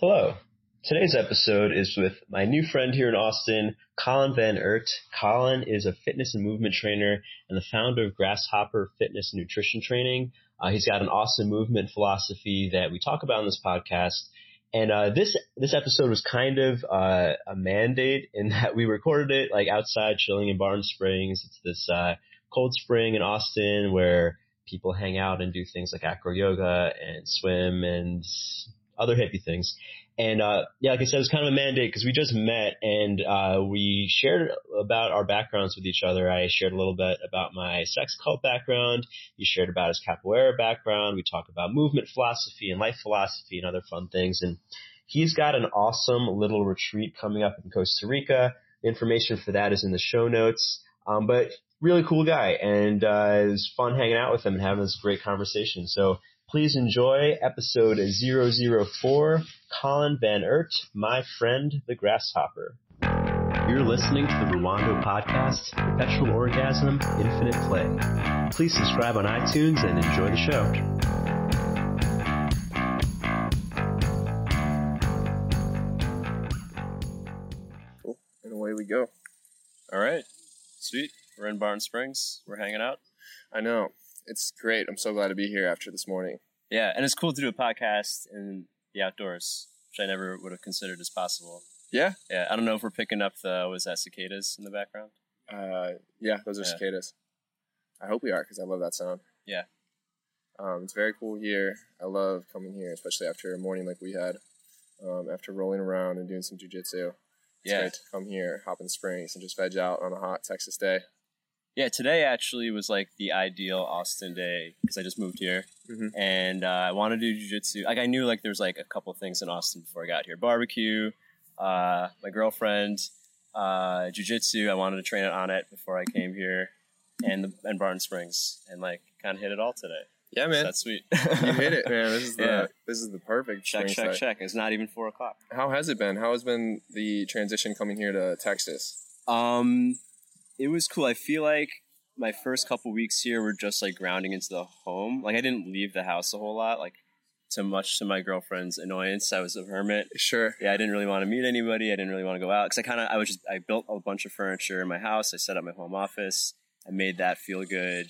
Hello. Today's episode is with my new friend here in Austin, Colin Van Ert. Colin is a fitness and movement trainer and the founder of Grasshopper Fitness and Nutrition Training. Uh, he's got an awesome movement philosophy that we talk about in this podcast. And uh, this this episode was kind of uh, a mandate in that we recorded it like outside, chilling in Barton Springs. It's this uh, cold spring in Austin where people hang out and do things like acro yoga and swim and other hippie things. And uh, yeah, like I said, it was kind of a mandate because we just met and uh, we shared about our backgrounds with each other. I shared a little bit about my sex cult background. He shared about his capoeira background. We talk about movement philosophy and life philosophy and other fun things. And he's got an awesome little retreat coming up in Costa Rica. Information for that is in the show notes. Um, but really cool guy, and uh, it was fun hanging out with him and having this great conversation. So Please enjoy episode 004, Colin Van Ert, My Friend the Grasshopper. You're listening to the Ruwando podcast, Perpetual Orgasm, Infinite Play. Please subscribe on iTunes and enjoy the show. Cool. And away we go. All right. Sweet. We're in Barton Springs. We're hanging out. I know. It's great. I'm so glad to be here after this morning. Yeah, and it's cool to do a podcast in the outdoors, which I never would have considered as possible. Yeah. Yeah. I don't know if we're picking up the was that cicadas in the background. Uh, yeah, those are Yeah. cicadas. I hope we are because I love that sound. Yeah. Um, it's very cool here. I love coming here, especially after a morning like we had. Um, after rolling around and doing some jujitsu, it's Yeah. great to come here, hop in springs, and just veg out on a hot Texas day. Yeah. Today actually was like the ideal Austin day because I just moved here Mhm. and uh, I wanted to do jujitsu. Like I knew like there was like a couple things in Austin before I got here: barbecue, uh, my girlfriend, uh, jujitsu. I wanted to train it on it before I came here, and the, and Barton Springs, and like kind of hit it all today. Yeah, So man, that's sweet. you hit it, man. This is the Yeah. this is the perfect Check, check, start. check. It's not even four o'clock. How has it been? How has been the transition coming here to Texas? Um, it was cool. I feel like my first couple weeks here were just like grounding into the home. Like I didn't leave the house a whole lot. Like to much to my girlfriend's annoyance, I was a hermit. Sure. Yeah, I didn't really want to meet anybody. I didn't really want to go out because I kind of I was just I built a bunch of furniture in my house. I set up my home office. I made that feel good,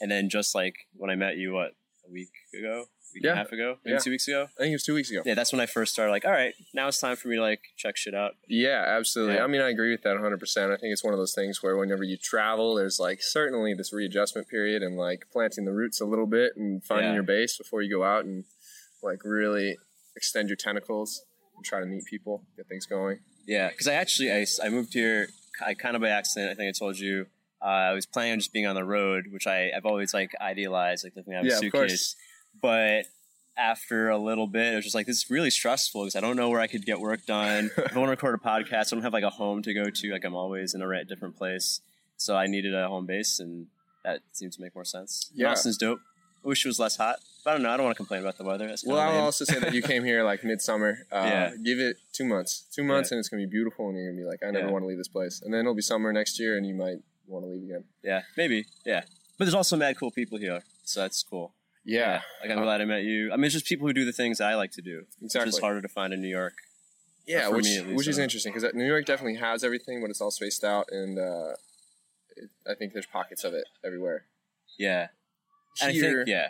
and then just like when I met you, what a week ago, week Yeah. and a half ago, maybe Yeah. two weeks ago. I think it was two weeks ago. Yeah, that's when I first started. Like, all right, now it's time for me to like check shit out. Yeah, absolutely. Yeah. I mean, I agree with that 100%. I think it's one of those things where whenever you travel, there's like certainly this readjustment period and like planting the roots a little bit and finding your base before you go out and like really extend your tentacles and try to meet people, get things going. Yeah, because I actually I, I moved here I kind of by accident. I think I told you uh, I was planning on just being on the road, which I I've always like idealized, like living out of Yeah, a of suitcase. But after a little bit, it was just like this is really stressful because I don't know where I could get work done. if I want to record a podcast, I don't have like a home to go to. Like I'm always in a different place, so I needed a home base, and that seemed to make more sense. Yeah. Austin's dope. I wish it was less hot, but I don't know. I don't want to complain about the weather. That's Well, I'll also say that you came here like midsummer. Uh, Yeah. Give it two months. Two months and it's going to be beautiful and you're going to be like, I never Yeah. want to leave this place. And then it'll be summer next year and you might want to leave again. yeah, maybe, yeah. But there's also mad cool people here, so that's cool. Yeah. Like I'm glad I met you. I mean, it's just people who do the things I like to do. Exactly. Which is harder to find in New York. Yeah, which me least, which is uh, interesting because New York definitely has everything, but it's all spaced out, and uh, it, I think there's pockets of it everywhere. Yeah. And Here, I think, yeah.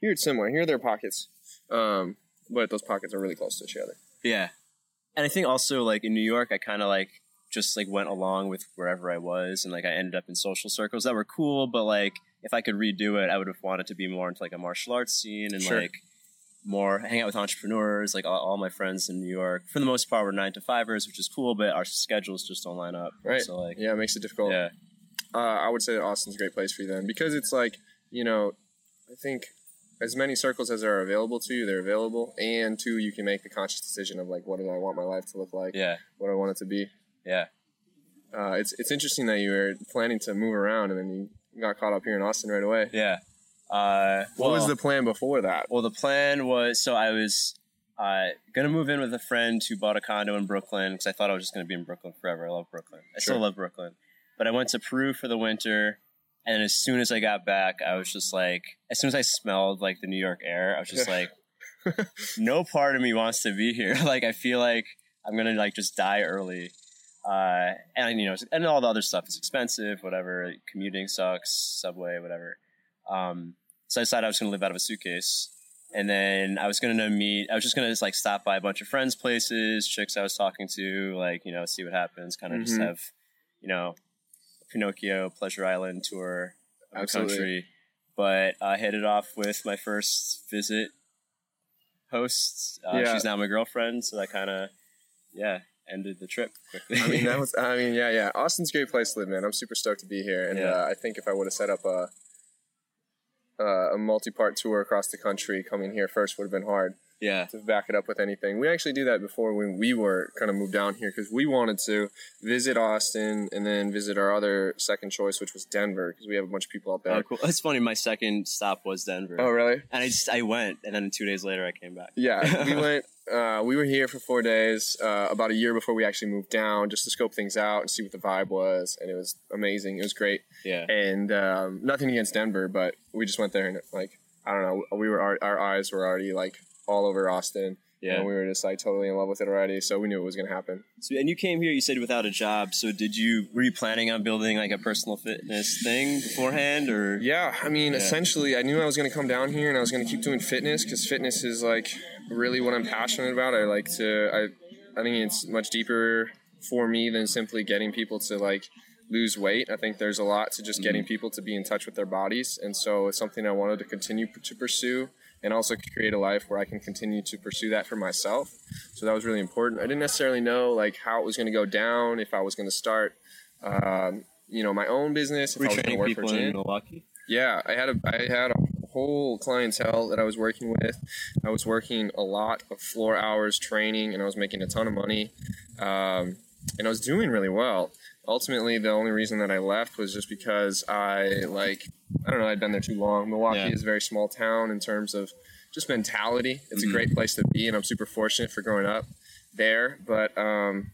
here it's similar. Here there are pockets, um, but those pockets are really close to each other. Yeah. And I think also like in New York, I kind of like just like went along with wherever I was, and like I ended up in social circles that were cool. But like if I could redo it, I would have wanted to be more into like a martial arts scene and Sure. like more hang out with entrepreneurs. Like all, all my friends in New York, for the most part, were nine to fivers, which is cool. But our schedules just don't line up. Right. So like Yeah, it makes it difficult. yeah, Uh, I would say that Austin's a great place for you then because it's like you know, I think as many circles as are available to you, they're available, and two, you can make the conscious decision of like, what do I want my life to look like? yeah, What do I want it to be? yeah. Uh, it's it's interesting that you were planning to move around and then you got caught up here in Austin right away. Yeah. Uh, What was the plan before that? Well, the plan was so I was uh, gonna move in with a friend who bought a condo in Brooklyn because I thought I was just gonna be in Brooklyn forever. I love Brooklyn. I still love Brooklyn. But I went to Peru for the winter, and as soon as I got back, I was just like, as soon as I smelled like the New York air, I was just like, no part of me wants to be here. like I feel like I'm gonna like just die early. Uh, and you know, and all the other stuff is expensive. Whatever, commuting sucks. Subway, whatever. Um, so I decided I was gonna live out of a suitcase. And then I was gonna meet. I was just gonna just like stop by a bunch of friends' places, chicks I was talking to, like you know, see what happens. Kind of just Mhm. have, you know, Pinocchio Pleasure Island tour of the country. But I hit it off with my first visit host. Uh, Yeah. She's now my girlfriend, so that kind of, yeah, ended the trip quickly. I mean, that was. I mean, yeah, yeah. Austin's a great place to live, man. I'm super stoked to be here, and Yeah. uh, I think if I would have set up a uh, a multi-part tour across the country, coming here first would have been hard yeah, to back it up with anything. We actually do that before when we were kind of moved down here because we wanted to visit Austin and then visit our other second choice, which was Denver, because we have a bunch of people out there. oh, cool. It's funny. My second stop was Denver, Oh, really? and I just I went, and then two days later I came back. Yeah, we went. Uh, we were here for four days, uh, about a year before we actually moved down, just to scope things out and see what the vibe was, and it was amazing. It was great, Yeah, and um, nothing against Denver, but we just went there and like I don't know, we were our, our eyes were already like all over Austin, yeah. and we were just like totally in love with it already, so we knew it was gonna happen. So, and you came here. You said without a job. So, did you were you planning on building like a personal fitness thing beforehand, or Yeah, I mean, Yeah. essentially, I knew I was going to come down here and I was going to keep doing fitness because fitness is like really what I'm passionate about. I like to, I, I think it's much deeper for me than simply getting people to like lose weight. I think there's a lot to just getting people to be in touch with their bodies, and so it's something I wanted to continue p- to pursue. And also create a life where I can continue to pursue that for myself. So that was really important. I didn't necessarily know like how it was going to go down, if I was going to start, um, you know, my own business, if were I was going to work for people Jen. in Milwaukee? Yeah, I had a I had a whole clientele that I was working with. I was working a lot of floor hours training, and I was making a ton of money, um, and I was doing really well. Ultimately, the only reason that I left was just because I like I don't know I'd been there too long. Milwaukee Yeah. is a very small town in terms of just mentality. It's Mhm. a great place to be, and I'm super fortunate for growing up there. But um,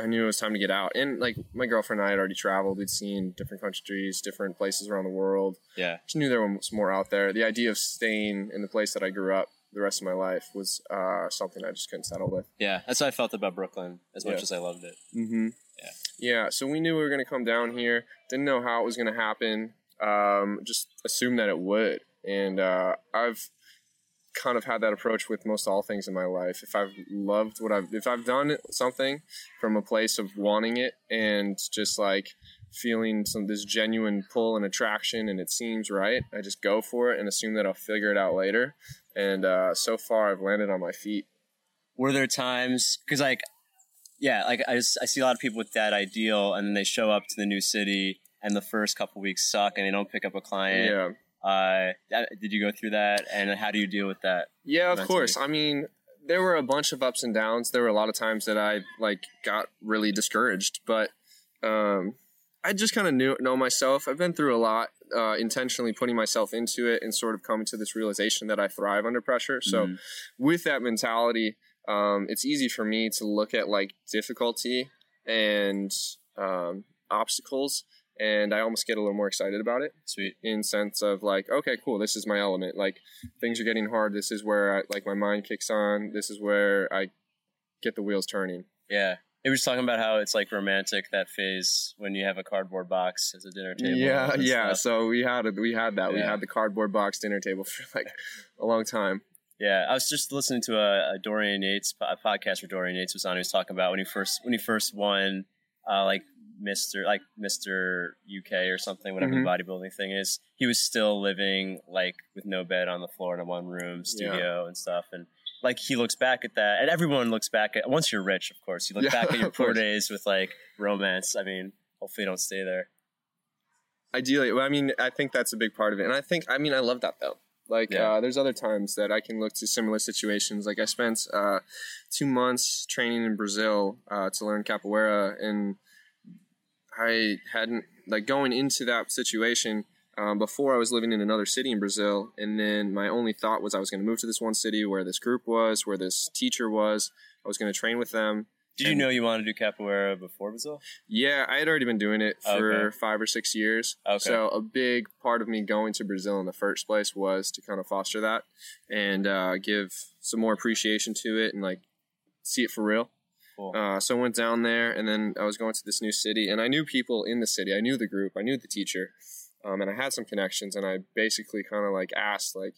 I knew it was time to get out. And like my girlfriend and I had already traveled. We'd seen different countries, different places around the world. Yeah, Just knew there was more out there. The idea of staying in the place that I grew up the rest of my life was uh, something I just couldn't settle with. yeah. That's how I felt about Brooklyn. As much Yeah. as I loved it. Mm-hmm. Yeah. Yeah. So we knew we were going to come down here. Didn't know how it was going to happen. Um, just assumed that it would. And uh, I've kind of had that approach with most all things in my life. If I've loved what I've, if I've done something from a place of wanting it and just like feeling some this genuine pull and attraction, and it seems right, I just go for it and assume that I'll figure it out later. And uh, so far, I've landed on my feet. Were there times because like, yeah, like I just, I see a lot of people with that ideal, and then they show up to the new city, and the first couple weeks suck, and they don't pick up a client. Yeah. Uh, did you go through that, and how do you deal with that? Yeah, of course. I mean, there were a bunch of ups and downs. There were a lot of times that I like got really discouraged, but um, I just kind of knew know myself. I've been through a lot, uh, intentionally putting myself into it, and sort of coming to this realization that I thrive under pressure. So, Mhm. with that mentality, um, it's easy for me to look at like difficulty and um, obstacles, and I almost get a little more excited about it sweet. in sense of like okay cool this is my element like things are getting hard this is where I, like my mind kicks on this is where i get the wheels turning Yeah. It was talking about how it's like romantic that phase when you have a cardboard box as a dinner table. yeah yeah stuff. so we had a, we had that we had the cardboard box dinner table for like a long time Yeah, I was just listening to a, a Dorian Yates a podcast where Dorian Yates was on. He was talking about when he first when he first won, uh, like Mister like Mister UK or something, whatever Mhm. the bodybuilding thing is. He was still living like with no bed on the floor in a one room studio and stuff, and like he looks back at that, and everyone looks back at once you're rich, of course, you look Yeah, back at your poor course. days with like romance. I mean, hopefully, you don't stay there. ideally well, i mean i think that's a big part of it and i think i mean i love that though like Yeah. uh, there's other times that i can look to similar situations like i spent uh, two months training in brazil uh, to learn capoeira and i hadn't like going into that situation um, before i was living in another city in brazil and then my only thought was i was going to move to this one city where this group was where this teacher was i was going to train with them Did you know you wanted to do capoeira before Brazil? Yeah, I had already been doing it for Okay. five or six years. Okay. So a big part of me going to Brazil in the first place was to kind of foster that and uh, give some more appreciation to it and like see it for real. Cool. Uh, so I went down there, and then I was going to this new city, and I knew people in the city. I knew the group, I knew the teacher, um, and I had some connections. And I basically kind of like asked like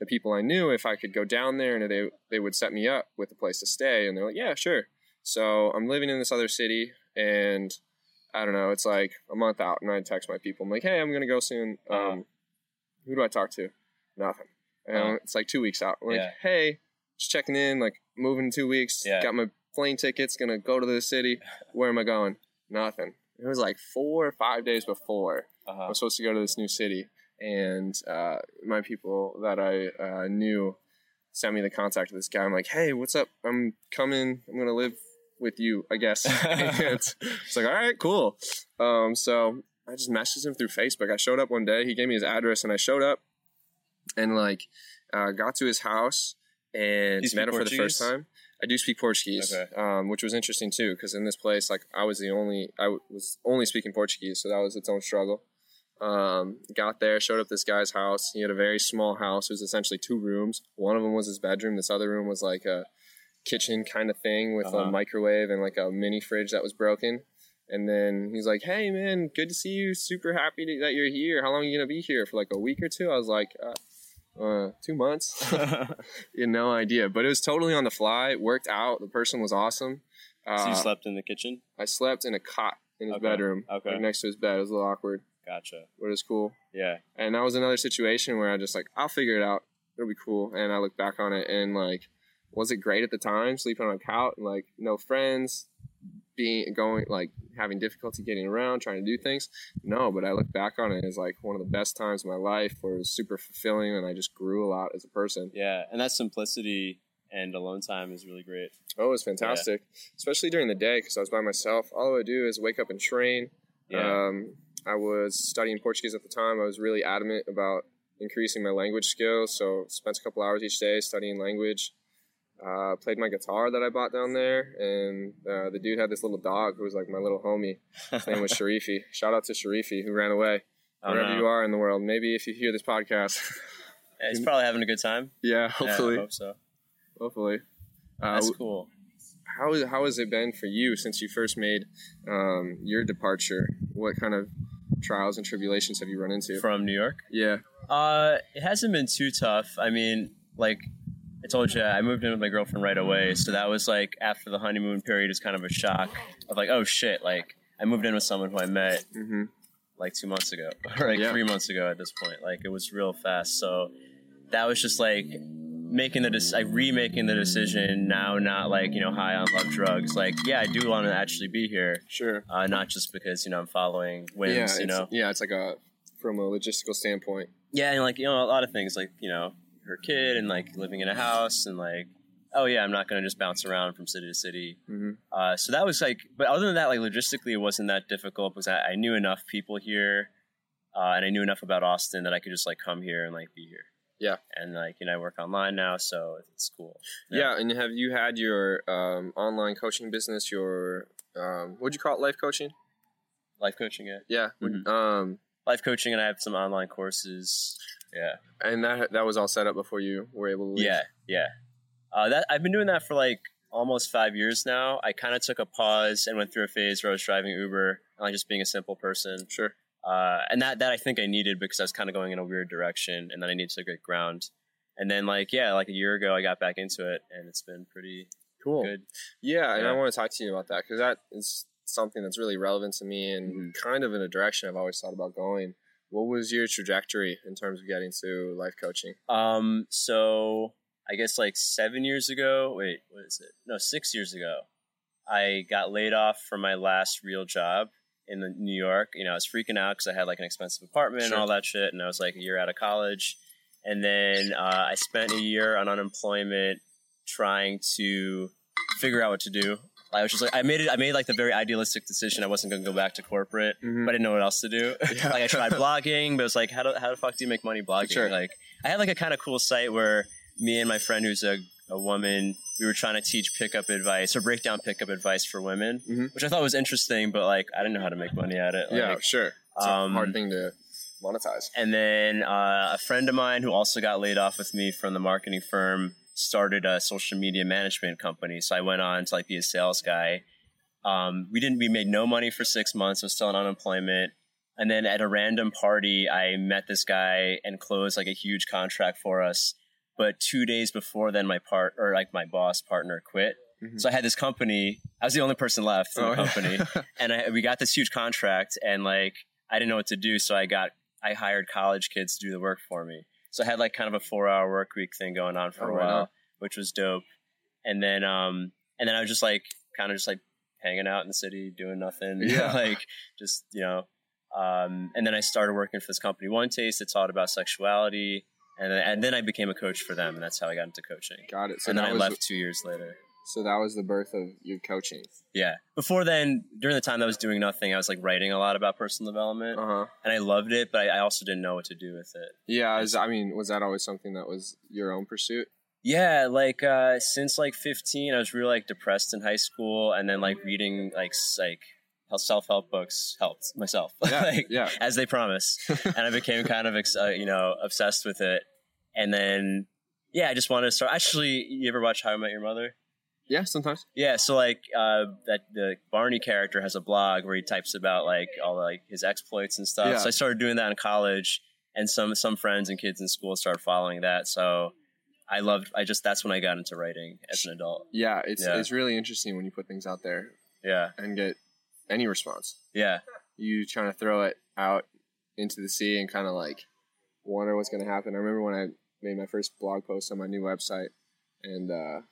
the people I knew if I could go down there, and they they would set me up with a place to stay. And they're like, yeah, sure. So I'm living in this other city, and I don't know. It's like a month out, and I text my people. I'm like, hey, I'm gonna go soon. Um, Uh-huh. who do I talk to? Nothing. And Uh-huh. it's like two weeks out. I'm like, Yeah. hey, just checking in. Like moving in two weeks. Yeah. Got my plane tickets. Gonna go to the city. Where am I going? Nothing. It was like four or five days before I Uh-huh. was supposed to go to this new city, and uh, my people that I uh, knew sent me the contact of this guy. I'm like, hey, what's up? I'm coming. I'm gonna live with you, I guess. it's like, all right, cool. Um, so I just messaged him through Facebook. I showed up one day. He gave me his address, and I showed up, and like uh, got to his house and speak met him for the first time. I do speak Portuguese, Okay. um, which was interesting too, because in this place, like I was the only, I w- was only speaking Portuguese, so that was its own struggle. Um, got there, showed up this guy's house. He had a very small house. It was essentially two rooms. One of them was his bedroom. This other room was like a kitchen kind of thing with Uh-huh. a microwave and like a mini fridge that was broken. And then he's like, "Hey man, good to see you. Super happy to, that you're here. How long are you gonna be here for? Like a week or two? I was like, uh, uh, two months. you had no idea, but it was totally on the fly. It worked out. The person was awesome. Uh, so you slept in the kitchen? I slept in a cot in his Okay, bedroom, okay. like next to his bed. It was a little awkward, Gotcha. but it was cool. Yeah. And that was another situation where I just like, I'll figure it out. It'll be cool. And I look back on it and like, was it great at the time? Sleeping on a couch, and, like no friends, being going like having difficulty getting around, trying to do things. No, but I look back on it as like one of the best times of my life, where it was super fulfilling and I just grew a lot as a person. Yeah. And that simplicity and alone time is really great. Oh, it was fantastic, especially during the day because I was by myself. All I would do is wake up and train. Yeah. Um, I was studying Portuguese at the time. I was really adamant about increasing my language skills, so spent a couple hours each day studying language. Uh, played my guitar that I bought down there, and uh, the dude had this little dog who was like my little homie. His name was Sharifi. Shout out to Sharifi who ran away. Oh, Wherever no. you are in the world, maybe if you hear this podcast, Yeah, He's probably having a good time. yeah, Yeah, hopefully, I hope so. hopefully. Uh, That's cool. how how has it been for you since you first made um, your departure? What kind of trials and tribulations have you run into? From New York? yeah, Uh, it hasn't been too tough. I mean, like I told you, I moved in with my girlfriend right away, so that was like after the honeymoon period is kind of a shock of like, oh shit, like I moved in with someone who I met hmm like two months ago, or like Yeah. three months ago at this point. Like it was real fast, so that was just like making the dec- like remaking the decision now, not like you know high on love drugs. Like yeah, I do want to actually be here, sure. uh, not just because you know I'm following whims, yeah, you know. yeah, it's like a from a logistical standpoint. Yeah, and like you know, a lot of things like you know her kid and like living in a house and like oh yeah, I'm not gonna just bounce around from city to city. hmm Uh, so that was like, but other than that, like logistically, it wasn't that difficult because I, I knew enough people here, uh, and I knew enough about Austin that I could just like come here and like be here. Yeah. and like you know, I work online now, so it's cool. Yeah. and have you had your um, online coaching business? Your um, what'd you call it? Life coaching? life coaching, yeah, Yeah. Mhm. Um, life coaching, and I have some online courses. Yeah, and that that was all set up before you were able to leave. yeah, yeah. Uh, that I've been doing that for like almost five years now. I kind of took a pause and went through a phase where I was driving Uber and like just being a simple person. Sure. uh, and that that I think I needed because I was kind of going in a weird direction, and then I needed to get ground. And then like yeah, like a year ago, I got back into it, and it's been pretty Cool. good. Yeah, and I want to talk to you about that because that is something that's really relevant to me and Mhm. kind of in a direction I've always thought about going. What was your trajectory in terms of getting to life coaching? Um, so I guess like seven years ago, wait, what is it? No, six years ago, I got laid off from my last real job in the New York. You know, I was freaking out because I had like an expensive apartment Sure. and all that shit, and I was like a year out of college, and then uh, I spent a year on unemployment trying to figure out what to do. I was just like, I made it. I made like the very idealistic decision. I wasn't going to go back to corporate, Mhm. but I didn't know what else to do. Yeah. like I tried blogging, but it's like, how do how the fuck do you make money blogging? Sure. Like I had like a kind of cool site where me and my friend who's a a woman. We were trying to teach pickup advice or break down pickup advice for women, Mhm. which I thought was interesting, but like I didn't know how to make money at it. yeah, sure. It's um, a hard thing to monetize. And then uh, a friend of mine who also got laid off with me from the marketing firm started a social media management company. So I went on to like be a sales guy. Um, we didn't. We made no money for six months. I was still on unemployment. And then at a random party, I met this guy and closed like a huge contract for us. But two days before then, my part or like my boss partner quit. Mhm. So I had this company. I was the only person left in Oh, the yeah. company and I, we got this huge contract and like i didn't know what to do so i got i hired college kids to do the work for me so i had like kind of a four hour work week thing going on for Oh, a while on. which was dope and then um and then i was just like kind of just like hanging out in the city doing nothing Yeah. like just you know um and then i started working for this company one taste that taught about sexuality and then, and then i became a coach for them and that's how i got into coaching Got it. So and then i left two years later so that was the birth of your coaching. yeah. Before then, during the time that I was doing nothing, I was like writing a lot about personal development, Uh huh. and I loved it, but I, I also didn't know what to do with it. Yeah. Is, I mean, was that always something that was your own pursuit? Yeah, like uh, since like 15, I was really like depressed in high school, and then like reading like like self help books helped myself, Yeah. like yeah. as they promise, and I became kind of ex- uh, you know obsessed with it, and then yeah, I just wanted to start. Actually, you ever watch How I Met Your Mother? Yeah. Sometimes. Yeah, so like uh, that the Barney character has a blog where he types about like all like his exploits and stuff. Yeah. So I started doing that in college, and some some friends and kids in school started following that. So I loved. I just that's when I got into writing as an adult. Yeah. It's Yeah. it's really interesting when you put things out there Yeah, and get any response. yeah, You trying to throw it out into the sea and kind of like wonder what's going to happen. I remember when I made my first blog post on my new website, and uh, like, "Am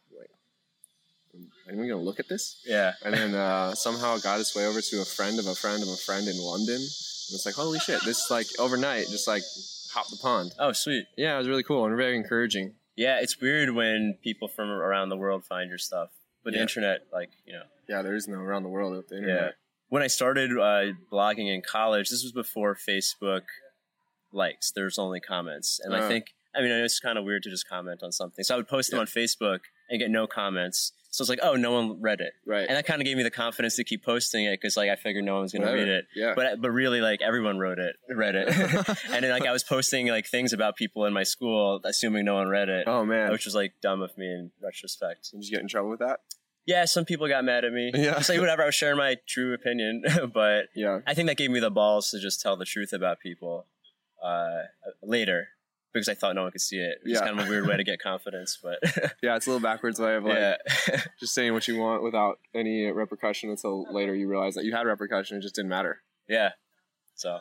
anyone to look at this? yeah. And then uh, somehow it got its way over to a friend of a friend of a friend in London. And it's like, holy shit, this like overnight just like hopped the pond. Oh, sweet. Yeah, it was really cool and very encouraging. Yeah, it's weird when people from around the world find your stuff, but the Yeah. internet, like you know, Yeah, there is no around the world with the Yeah. internet. When I started uh, blogging in college, this was before Facebook likes. There was only comments, and I Uh. think I mean it's kind of weird to just comment on something. So I would post them Yeah. on Facebook and get no comments. So it's like, oh, no one read it, Right. and that kind of gave me the confidence to keep posting it because like I figured no one was going to Whatever. read it. Yeah. But but really, like everyone wrote it, read it, and then like I was posting like things about people in my school, assuming no one read it, oh man, which was like dumb of me in retrospect. did you get in trouble with that? Yeah, some people got mad at me. Yeah. Just like whatever, I was sharing my true opinion, but Yeah. I think that gave me the balls to just tell the truth about people uh, later because I thought no one could see it. It's Yeah. kind of a weird way to get confidence, but Yeah, it's a little backwards way of like yeah, just saying what you want without any repercussion until later you realize that you had repercussion. It just didn't matter. yeah. So,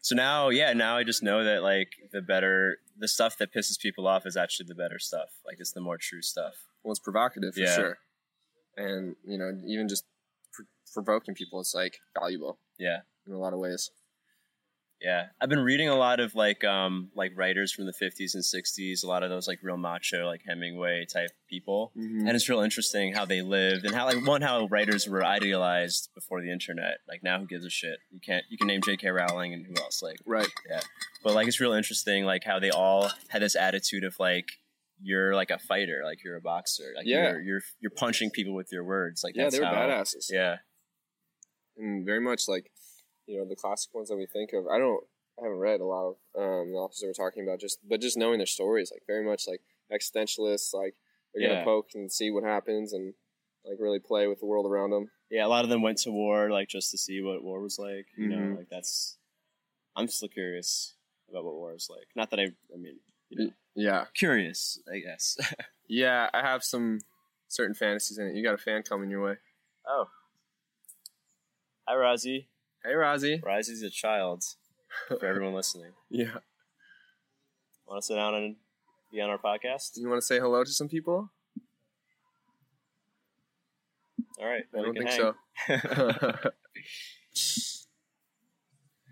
so now, yeah, now I just know that like the better the stuff that pisses people off is actually the better stuff. Like it's the more true stuff. Well, it's provocative for Yeah. sure. And, you know, even just pr- provoking people, it's like valuable Yeah. in a lot of ways. Yeah, I've been reading a lot of like um like writers from the 50s and 60s, a lot of those like real macho like Hemingway type people. Mm-hmm. and it's real interesting how they lived and how like one how writers were idealized before the internet like now who gives a shit you can't you can name jk rowling and who else like Right. Yeah, but like it's real interesting like how they all had this attitude of like you're like a fighter like you're a boxer like Yeah. you're, you're you're punching people with your words like Yeah, they were how, badasses. yeah And very much like, you know, the classic ones that we think of. I don't, I haven't read a lot of um, the authors that we're talking about, just but just knowing their stories, like very much like existentialists, like they're Yeah. gonna poke and see what happens and like really play with the world around them. yeah a lot of them went to war like just to see what war was like you know Mhm. like that's i'm still curious about what war is like not that i i mean you know, Yeah, curious i guess yeah. I have some certain fantasies in it. You got a fan coming your way. Oh. Hi, Rozzy. Hey, Rozzy. Rozzy's a child for everyone listening. Yeah. Want to sit down and be on our podcast? You want to say hello to some people? All right. I don't think hang. so.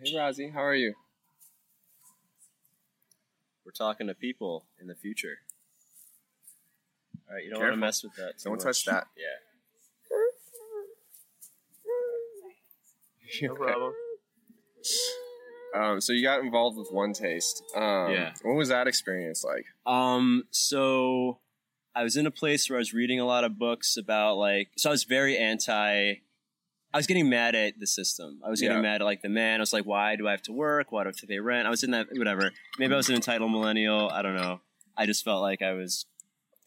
hey, Rozzy. How are you? We're talking to people in the future. All right. You don't want to mess with that. Don't much. touch that. Yeah. No problem. Um, so you got involved with One Taste. Um, Yeah. What was that experience like? Um. So I was in a place where I was reading a lot of books about like, so I was very anti. I was getting mad at the system. I was getting Yeah. mad at like the man. I was like, why do I have to work? Why do I have to pay rent? I was in that whatever. Maybe I was an entitled millennial. I don't know. I just felt like I was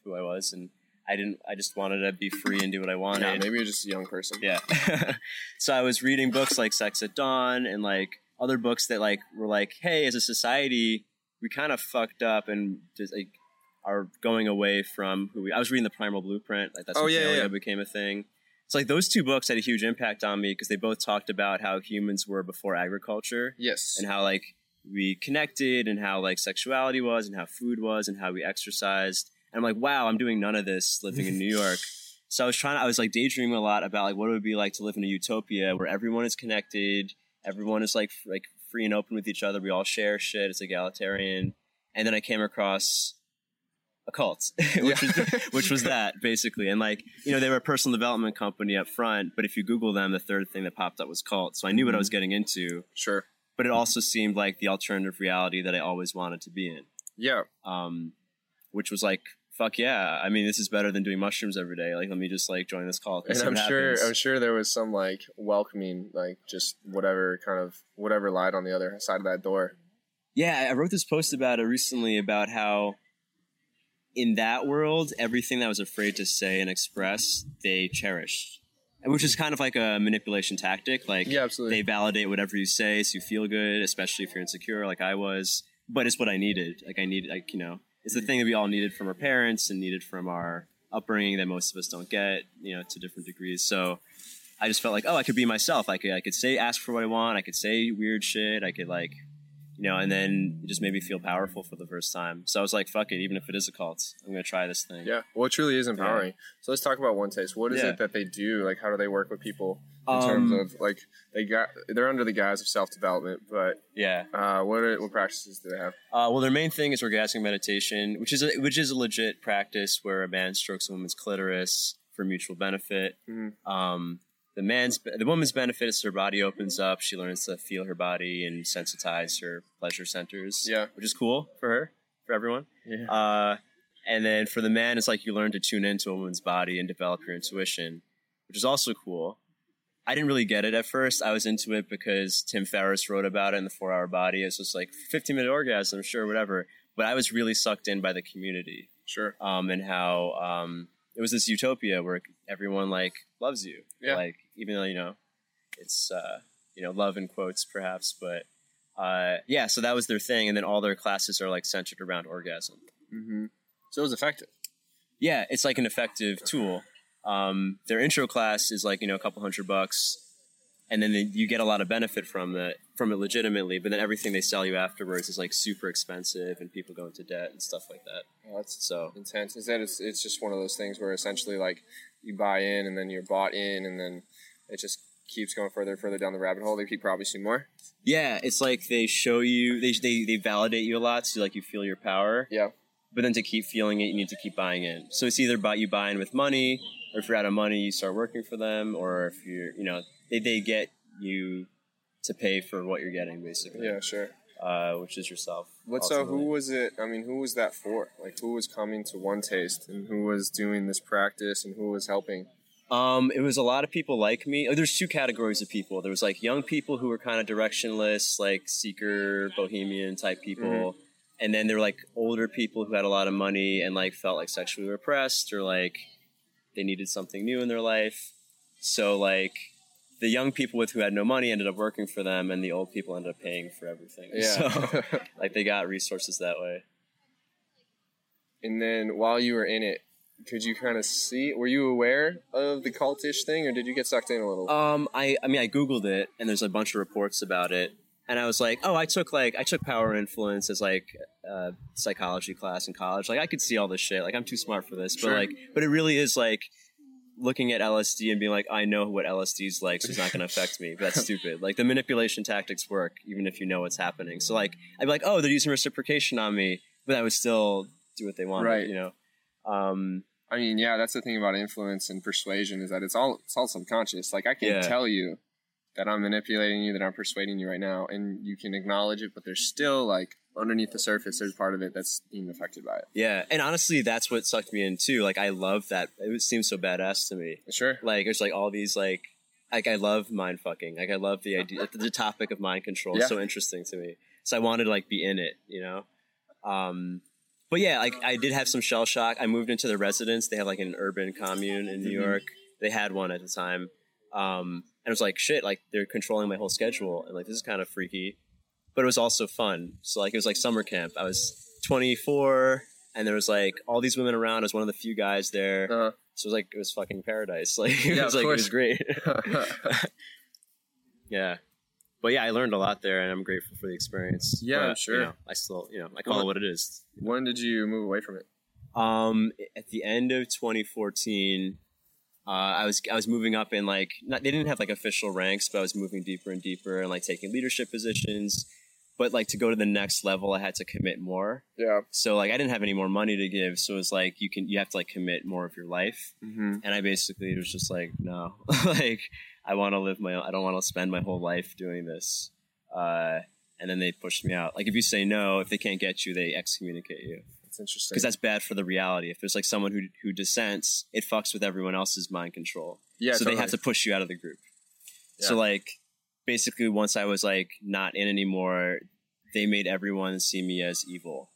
who I was, and I didn't. I just wanted to be free and do what I wanted. Yeah, maybe you're just a young person. Yeah. so I was reading books like Sex at Dawn and like other books that like were like, hey, as a society, we kind of fucked up and just like are going away from who we. I was reading the Primal Blueprint. Like that's Oh, when yeah, yeah. became a thing. It's like those two books had a huge impact on me because they both talked about how humans were before agriculture Yes. and how like we connected and how like sexuality was and how food was and how we exercised. And I'm like, wow, I'm doing none of this living in New York. So I was trying. I was like daydreaming a lot about like what it would be like to live in a utopia where everyone is connected, everyone is like like free and open with each other. We all share shit. It's egalitarian. And then I came across a cult, which was which was that basically. And like you know, they were a personal development company up front, but if you Google them, the third thing that popped up was cult. So I knew what I was getting into sure. but it also seemed like the alternative reality that I always wanted to be in. Yeah. Um, which was like, fuck yeah! I mean, this is better than doing mushrooms every day. Like, let me just like join this call And I'm sure happens. I'm sure there was some like welcoming, like just whatever kind of whatever lied on the other side of that door. Yeah, I wrote this post about it recently about how in that world, everything that I was afraid to say and express, they cherished. Which is kind of like a manipulation tactic. Like, Yeah, absolutely. they validate whatever you say so you feel good, especially if you're insecure, like I was. But it's what I needed. Like, I needed, like, you know, it's the thing that we all needed from our parents and needed from our upbringing that most of us don't get, you know, to different degrees. So I just felt like, oh, I could be myself. I could, I could say, ask for what I want. I could say weird shit. I could, like, you know, and then it just made me feel powerful for the first time. So I was like, fuck it, even if it is a cult, I'm going to try this thing. Yeah. Well, it truly is empowering. So let's talk about One Taste. What is Yeah. it that they do? Like, how do they work with people in Um, terms of like they got they're under the guise of self development, but Yeah. uh, what are, what practices do they have? Uh, well, their main thing is orgasmic meditation, which is a, which is a legit practice where a man strokes a woman's clitoris for mutual benefit. Mhm. Um, the man's the woman's benefit is her body opens up. She learns to feel her body and sensitize her pleasure centers. Yeah. which is cool for her, for everyone. Yeah. Uh, and then for the man, it's like you learn to tune into a woman's body and develop your intuition, which is also cool. I didn't really get it at first. I was into it because Tim Ferriss wrote about it in the Four Hour Body. It's just like 15 minute orgasm, sure, whatever. But I was really sucked in by the community Sure. um, and how um, it was this utopia where everyone like loves you. Yeah. Like even though you know it's uh, you know love in quotes perhaps, but uh, yeah. So that was their thing, and then all their classes are like centered around orgasm. hmm So it was effective. Yeah, it's like an effective tool. Um, their intro class is like you know a couple hundred bucks, and then they, you get a lot of benefit from it from it legitimately. But then everything they sell you afterwards is like super expensive, and people go into debt and stuff like that. Oh, that's So intense. Is that it's, it's just one of those things where essentially like you buy in and then you're bought in and then it just keeps going further and further down the rabbit hole. They keep promising more. yeah, it's like they show you they they they validate you a lot, so like you feel your power. Yeah. But then to keep feeling it, you need to keep buying in. So it's either buy you buy in with money, or if you're out of money, you start working for them, or if you're you know they they get you to pay for what you're getting basically. Yeah, sure. uh, which is yourself. What so? Who was it? I mean, who was that for? Like, who was coming to One Taste, and who was doing this practice, and who was helping? Um, it was a lot of people like me. Oh, there's two categories of people. There was like young people who were kind of directionless, like seeker, bohemian type people, and then there were like older people who had a lot of money and like felt like sexually repressed or like they needed something new in their life. So like the young people with who had no money ended up working for them, and the old people ended up paying for everything. So Yeah. like they got resources that way. and then while you were in it, could you kind of see? Were you aware of the cultish thing, or did you get sucked in a little? Um, I, I mean, I googled it, and there's a bunch of reports about it, and I was like, oh, I took like I took power influence as like a psychology class in college. Like, I could see all this shit. Like, I'm too smart for this, Sure. but like, but it really is like looking at LSD and being like, I know what LSD is like, so it's not going to affect me. That's stupid. Like, the manipulation tactics work, even if you know what's happening. So like, I'd be like, oh, they're using reciprocation on me, but I would still do what they want, Right. You know. Um, I mean, yeah, that's the thing about influence and persuasion is that it's all it's all subconscious. Like I can Yeah. tell you that I'm manipulating you, that I'm persuading you right now, and you can acknowledge it, but there's still like underneath the surface, there's part of it that's being affected by it. Yeah, and honestly, that's what sucked me in too. Like, I love that. It seems so badass to me. Sure. Like, there's like all these like, like I love mind fucking. Like, I love the idea. The topic of mind control Yeah. is so interesting to me. So I wanted to like be in it, you know. Um, but yeah, like I did have some shell shock. I moved into the residence. They have like an urban commune in New Mhm. York. They had one at the time. Um, and it was like shit. Like they're controlling my whole schedule, and like this is kind of freaky. But it was also fun. So like it was like summer camp. I was 24, and there was like all these women around. I was one of the few guys there. Uh, So it was like it was fucking paradise. Like it Yeah, was like it was great. yeah. But yeah, I learned a lot there, and I'm grateful for the experience. Yeah, But, sure. You know, I still, you know, I call Well- it what it is. when did you move away from it? Um, at the end of 2014, uh, I was I was moving up in like not, they didn't have like official ranks, but I was moving deeper and deeper and like taking leadership positions. But like to go to the next level, I had to commit more. Yeah. So like I didn't have any more money to give, so it was like you can you have to like commit more of your life. Mm-hmm. And I basically was just like, no, like I want to live my own, I don't want to spend my whole life doing this. Uh, and then they pushed me out. Like if you say no, if they can't get you, they excommunicate you That's interesting. because that's bad for the reality. If there's like someone who who dissents, it fucks with everyone else's mind control. yeah. so they have to push you out of the group. So like basically, once I was like not in anymore, they made everyone see me as evil,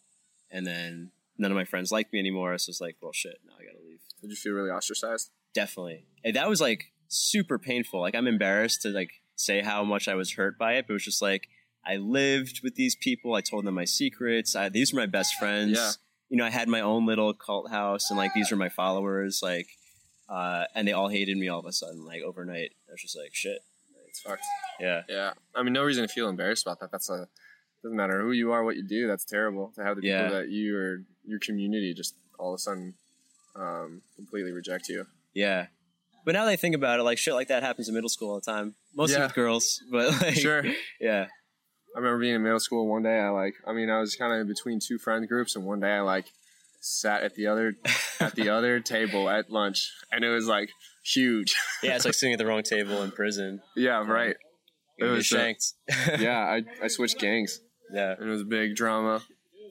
and then none of my friends liked me anymore. So it's like, well, shit, now I gotta leave. Did you feel really ostracized? Definitely, and that was like super painful. Like I'm embarrassed to like say how much I was hurt by it, but it was just like I lived with these people. I told them my secrets. I, these were my best friends. Yeah. You know, I had my own little cult house, and like these were my followers. Like, uh, and they all hated me all of a sudden. Like overnight, I was just like, shit. It's fucked. Yeah, Yeah. I mean, no reason to feel embarrassed about that. That's a doesn't matter who you are, what you do. That's terrible to have the people Yeah. that you or your community just all of a sudden um, completely reject you. yeah. But now that I think about it, like shit like that happens in middle school all the time. Mostly Yeah. with girls, but like, Sure. yeah, I remember being in middle school one day. I like, I mean, I was kind of in between two friend groups, and one day I like sat at the other at the other table at lunch, and it was like huge. yeah. It's like sitting at the wrong table in prison. yeah, right. It was uh, shanked. Yeah, I, I switched gangs, yeah. and it was a big drama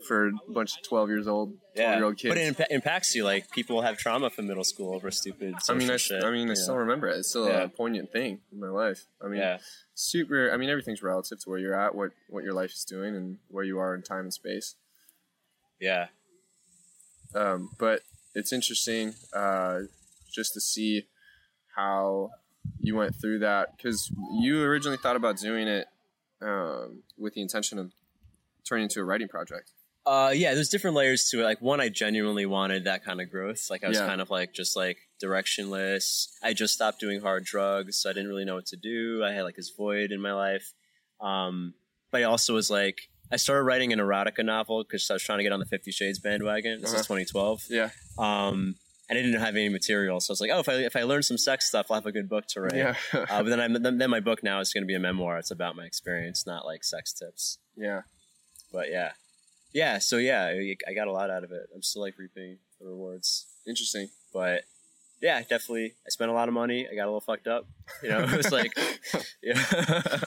for a bunch of twelve years old, twelve Yeah, year old kids. but it impa- impacts you. Like people have trauma from middle school over stupid. I mean, I, shit, I mean, I still remember it. It's still Yeah. a poignant thing in my life. I mean, yeah, super. I mean, everything's relative to where you're at, what what your life is doing, and where you are in time and space. yeah, Um, but it's interesting uh, just to see how you went through that because you originally thought about doing it um, with the intention of turning into a writing project. uh, yeah. There's different layers to it. Like one, I genuinely wanted that kind of growth. Like I was Yeah. kind of like just like directionless. I just stopped doing hard drugs, so I didn't really know what to do. I had like this void in my life. Um, but I also was like, I started writing an erotica novel because I was trying to get on the Fifty Shades bandwagon. This Uh-huh. is 2012. Yeah, Um, and I didn't have any material, so I was like, oh, if I if I learn some sex stuff, I'll have a good book to write. yeah, Uh, but then, I, then then my book now is going to be a memoir. It's about my experience, not like sex tips. yeah. But yeah, yeah. So yeah, I, I got a lot out of it. I'm still like reaping the rewards. Interesting. But yeah, definitely. I spent a lot of money. I got a little fucked up. You know, it was like, yeah,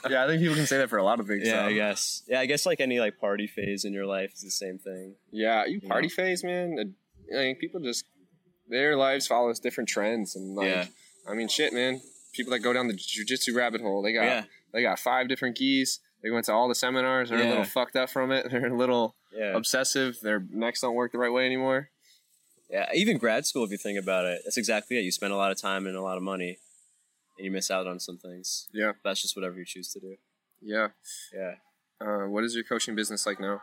yeah, I think people can say that for a lot of things. yeah. though. I guess. Yeah, I guess like any like party phase in your life is the same thing. Yeah, you You party know? phase, man. I mean, people just their lives follows different trends, and like, Yeah. I mean, shit, man. People that go down the jujitsu rabbit hole, they got Yeah, they got five different gis. They went to all the seminars. They're a little fucked up from it. They're a little yeah, obsessive. Their necks don't work the right way anymore. yeah. Even grad school, if you think about it, that's exactly it. You spend a lot of time and a lot of money, and you miss out on some things. Yeah, That's just whatever you choose to do. yeah. Yeah. Uh, what is your coaching business like now?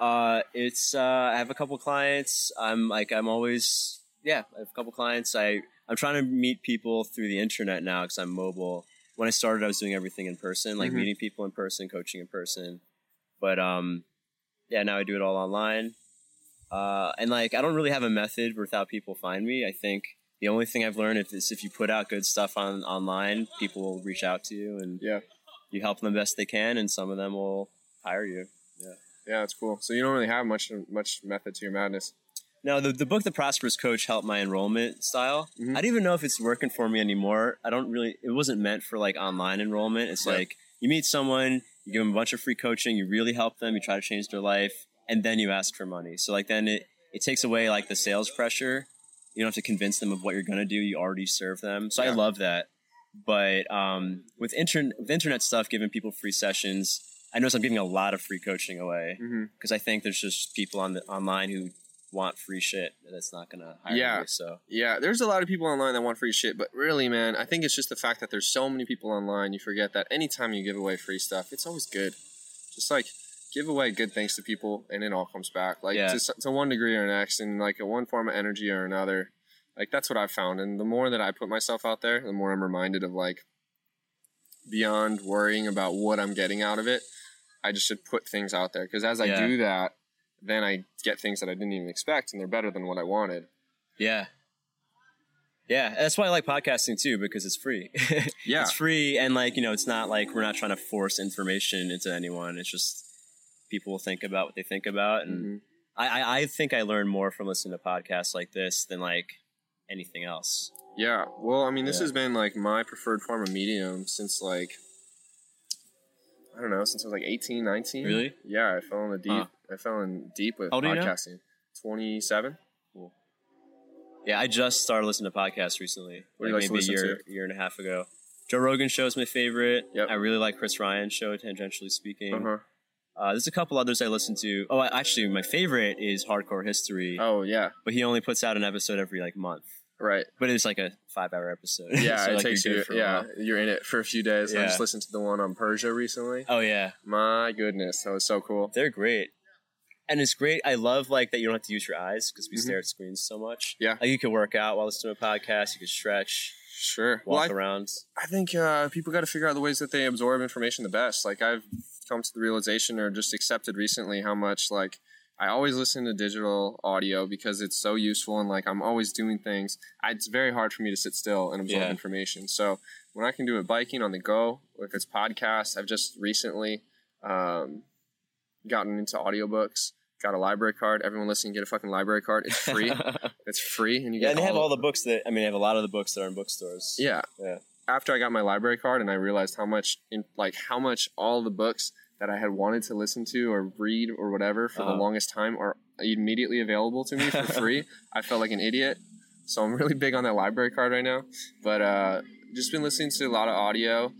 Uh, it's uh, I have a couple clients. I'm like I'm always yeah. I have a couple clients. I I'm trying to meet people through the internet now because I'm mobile. When I started, I was doing everything in person, like Mhm. meeting people in person, coaching in person. But um, yeah, now I do it all online. Uh, and like I don't really have a method without people find me. I think the only thing I've learned is if you put out good stuff on online, people will reach out to you and Yeah, you help them the best they can, and some of them will hire you. Yeah, yeah, that's cool. So you don't really have much much method to your madness. No, the, the book The Prosperous Coach helped my enrollment style. Mhm. I don't even know if it's working for me anymore. I don't really, it wasn't meant for like online enrollment. It's Yeah. like you meet someone, you give them a bunch of free coaching, you really help them, you try to change their life, and then you ask for money. So like then it it takes away like the sales pressure. You don't have to convince them of what you're gonna do. You already serve them. So I love that. But um, with internet with internet stuff, giving people free sessions, I notice I'm giving a lot of free coaching away because I think there's just people on the online who want free shit that's not gonna hire Yeah. you. So Yeah, there's a lot of people online that want free shit, but really, man, I think it's just the fact that there's so many people online. You forget that anytime you give away free stuff, it's always good. Just like give away good things to people, and it all comes back, like Yeah. to, to one degree or next, in like a one form of energy or another. Like that's what I've found, and the more that I put myself out there, the more I'm reminded of like beyond worrying about what I'm getting out of it. I just should put things out there because as I do that, then I get things that I didn't even expect, and they're better than what I wanted. yeah. Yeah, that's why I like podcasting too because it's free. Yeah. it's free and like you know it's not like we're not trying to force information into anyone it's just people will think about what they think about and Mhm. I, I, I think i learn more from listening to podcasts like this than like anything else Yeah. Well, I mean, this Yeah. has been like my preferred form of medium since like I don't know, since I was like 18, 19. Really? Yeah, I fell in the deep. Huh. I fell in deep with How you now? podcasting. 27. yeah i just started listening to podcasts recently like to maybe a year year and a half ago joe rogan show is my favorite Yep. i really like chris ryan's show tangentially speaking Uh huh. uh, there's a couple others i listen to oh I- actually my favorite is hardcore history Oh yeah. but he only puts out an episode every like month Right. but it's like a five hour episode Yeah, So, it like, takes you. good for a Yeah, you're in it for a few days. I just listened to the one on Persia recently. oh yeah My goodness, that was so cool. They're great. And it's great. I love like that you don't have to use your eyes because we Mhm. stare at screens so much. Yeah. Like you can work out while listening to a podcast. You can stretch, Sure. Well, walk I, around. I think uh, people got to figure out the ways that they absorb information the best. Like I've come to the realization, or just accepted recently, how much like I always listen to digital audio because it's so useful and like I'm always doing things. I, it's very hard for me to sit still and absorb Yeah. information. So when I can do it biking on the go, or if it's podcasts, I've just recently um, gotten into audiobooks. Got a library card. Everyone listening, get a fucking library card. It's free. it's free, and you yeah, get and they have all all the books that I mean, they have a lot of the books that are in bookstores. yeah. Yeah. After I got my library card and I realized how much in like how much all the books that I had wanted to listen to or read or whatever for Uh-huh. the longest time are immediately available to me for free. I felt like an idiot. So I'm really big on that library card right now. But uh just been listening to a lot of audio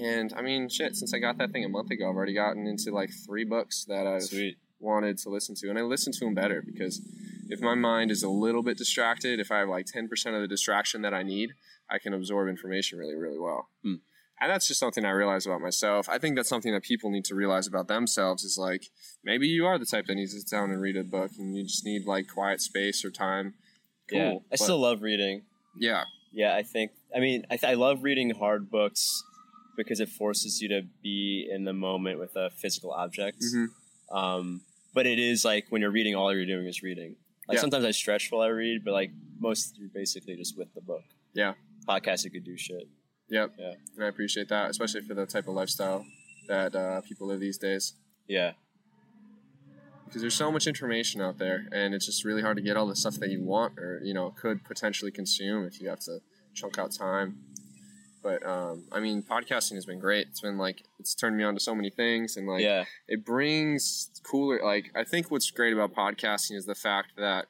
and I mean shit, since I got that thing a month ago, I've already gotten into like three books that I've Sweet. Wanted to listen to, and I listen to them better because if my mind is a little bit distracted, if I have like ten percent of the distraction that I need, I can absorb information really, really well. Hmm. And that's just something I realize about myself. I think that's something that people need to realize about themselves is like maybe you are the type that needs to sit down and read a book, and you just need like quiet space or time. Cool. Yeah. I but- still love reading. yeah, Yeah, I think. I mean, I, th- I love reading hard books because it forces you to be in the moment with a physical object. Mhm. Um, but it is like when you're reading, all you're doing is reading. Like Yeah. sometimes I stretch while I read, but like most, you're basically just with the book. Yeah. Podcast, you could do shit. yep, Yeah. and I appreciate that, especially for the type of lifestyle that uh, people live these days. Yeah. because there's so much information out there and it's just really hard to get all the stuff that you want or you know could potentially consume if you have to chunk out time but um, i mean podcasting has been great it's been like it's turned me on to so many things and like yeah. it brings cooler like i think what's great about podcasting is the fact that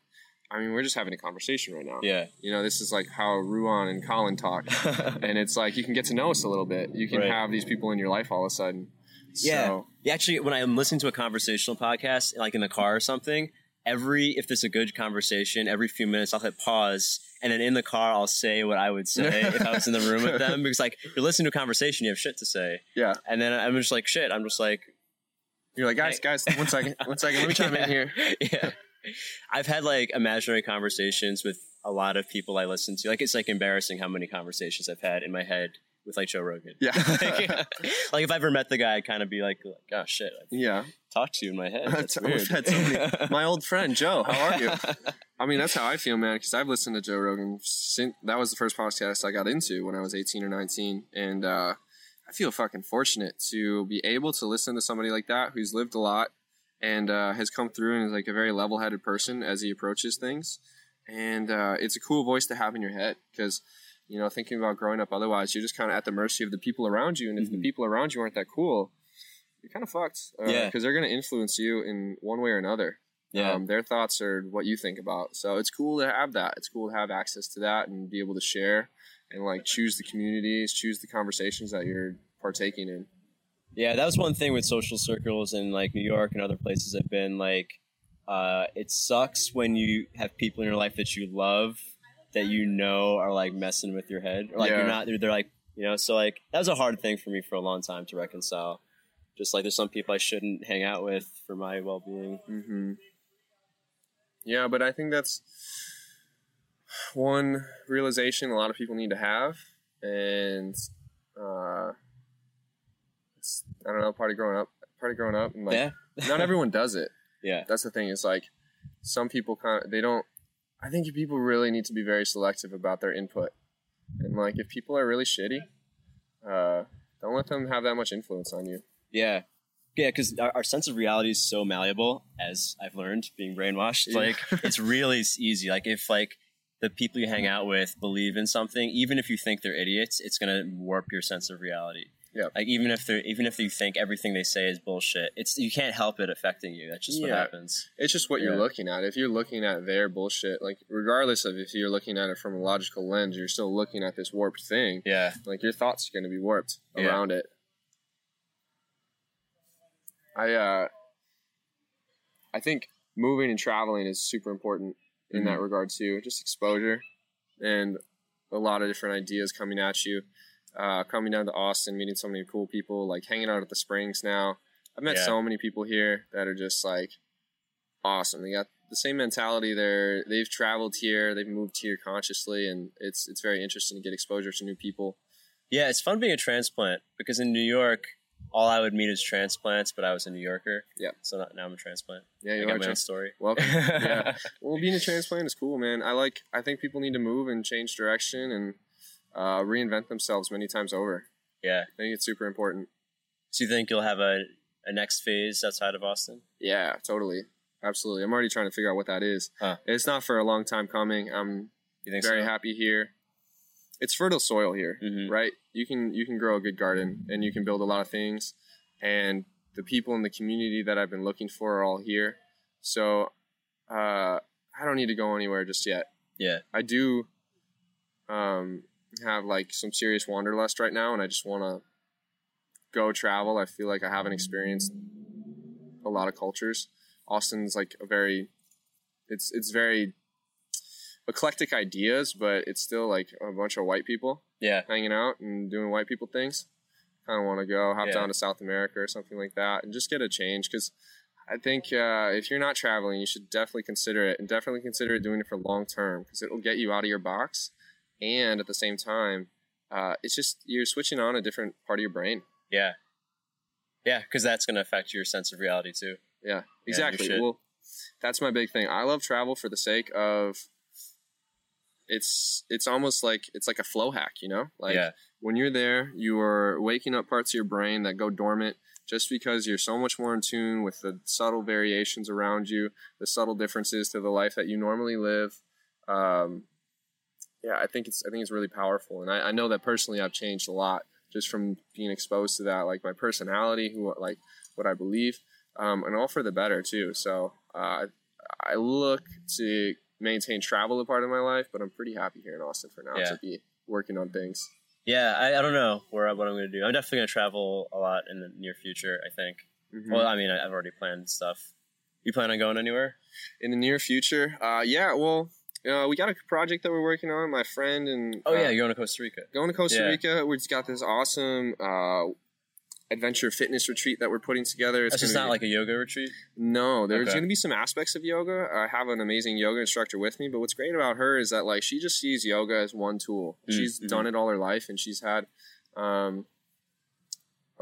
i mean we're just having a conversation right now Yeah. you know this is like how ruwan and colin talk and it's like you can get to know us a little bit you can Right. have these people in your life all of a sudden Yeah. so, Yeah, actually, when I'm listening to a conversational podcast, like in the car or something, every if there's a good conversation, every few minutes I'll hit pause, and then in the car I'll say what I would say if I was in the room with them, because like you're listening to a conversation, you have shit to say, yeah and then I'm just like shit. I'm just like, you're like guys guys one second one second let me chime in here yeah. I've had like imaginary conversations with a lot of people I listen to. Like it's like embarrassing how many conversations I've had in my head with like Joe Rogan. Yeah. like, like, if I ever met the guy, I'd kind of be like, like, oh shit, I Yeah. talked to you in my head. That's weird. so many- My old friend, Joe, how are you? I mean, that's how I feel, man, because I've listened to Joe Rogan since that was the first podcast I got into when I was 18 or 19. And uh, I feel fucking fortunate to be able to listen to somebody like that who's lived a lot and uh, has come through and is like a very level headed person as he approaches things. And uh, it's a cool voice to have in your head because, you know, thinking about growing up otherwise, you're just kind of at the mercy of the people around you. And if the Mhm. people around you aren't that cool, you're kind of fucked. Uh, Yeah. because they're gonna influence you in one way or another. Yeah. Um, their thoughts are what you think about. So it's cool to have that. It's cool to have access to that and be able to share and like choose the communities, choose the conversations that you're partaking in. Yeah, that was one thing with social circles in like New York and other places I've been. Like, uh, it sucks when you have people in your life that you love that you know are like messing with your head, or like Yeah. you're not. They're, they're like, you know. So like that was a hard thing for me for a long time to reconcile. Just like there's some people I shouldn't hang out with for my well being. hmm Yeah, but I think that's one realization a lot of people need to have, and uh, it's I don't know, part of growing up, part of growing up, and like yeah, not everyone does it. yeah, That's the thing. Is like some people kind of they don't. I think people really need to be very selective about their input, and like if people are really shitty, uh, don't let them have that much influence on you. yeah. Yeah, because our, our sense of reality is so malleable, as I've learned being brainwashed. Yeah. Like it's really easy. Like if like the people you hang out with believe in something, even if you think they're idiots, it's gonna warp your sense of reality. Yeah. Like even if they're even if you think everything they say is bullshit, it's you can't help it affecting you. That's just what happens. It's just what you're looking at. If you're looking at their bullshit, like regardless of if you're looking at it from a logical lens, you're still looking at this warped thing. Yeah. Like your thoughts are going to be warped Yeah. around it. I uh, I think moving and traveling is super important in that regard too. Just exposure and a lot of different ideas coming at you. Uh, coming down to Austin, meeting so many cool people, like hanging out at the Springs now. I've met Yeah. so many people here that are just like awesome. They got the same mentality. They're they've traveled here, they've moved here consciously, and it's it's very interesting to get exposure to new people. Yeah, it's fun being a transplant because in New York, all I would meet is transplants, but I was a New Yorker. Yeah. So not, now I'm a transplant. Yeah, I you got are. my own Trans- story. Welcome. yeah. Well, being a transplant is cool, man. I like. I think people need to move and change direction and uh, reinvent themselves many times over. Yeah. I think it's super important. So you think you'll have a, a next phase outside of Austin? Yeah, totally, absolutely. I'm already trying to figure out what that is. Huh. It's not for a long time coming. I'm You think very so? happy here. It's fertile soil here, Mhm. right? You can you can grow a good garden and you can build a lot of things, and the people in the community that I've been looking for are all here. So uh, I don't need to go anywhere just yet. Yeah. I do um, have like some serious wanderlust right now, and I just want to go travel. I feel like I haven't experienced a lot of cultures. Austin's like a very, it's it's very eclectic ideas, but it's still like a bunch of white people Yeah. hanging out and doing white people things. Kind of want to go hop Yeah. down to South America or something like that and just get a change because I think uh, if you're not traveling, you should definitely consider it and definitely consider doing it for long term because it will get you out of your box and at the same time, uh, it's just you're switching on a different part of your brain. Yeah. Yeah, because that's going to affect your sense of reality too. Yeah, exactly. should. well, that's my big thing. I love travel for the sake of it's it's almost like it's like a flow hack, you know? Like yeah. when you're there, you are waking up parts of your brain that go dormant just because you're so much more in tune with the subtle variations around you, the subtle differences to the life that you normally live. Um, yeah, I think it's I think it's really powerful, and I, I know that personally I've changed a lot just from being exposed to that, like my personality, who like what I believe, um, and all for the better too. So uh, I look to maintain travel a part of my life, but I'm pretty happy here in Austin for now Yeah. to be working on things. Yeah, I, I don't know where what I'm going to do. I'm definitely going to travel a lot in the near future, I think. Mhm. Well, I mean, I've already planned stuff. You plan on going anywhere? in the near future, uh, yeah, well, uh, we got a project that we're working on. My friend and Oh, uh, yeah, you're going to Costa Rica. going to Costa Yeah. Rica. We've got this awesome uh, adventure fitness retreat that we're putting together. It's That's just not be- like a yoga retreat? No, there's Okay. going to be some aspects of yoga. I have an amazing yoga instructor with me, but what's great about her is that like she just sees yoga as one tool. Mm, She's mhm. done it all her life, and she's had um,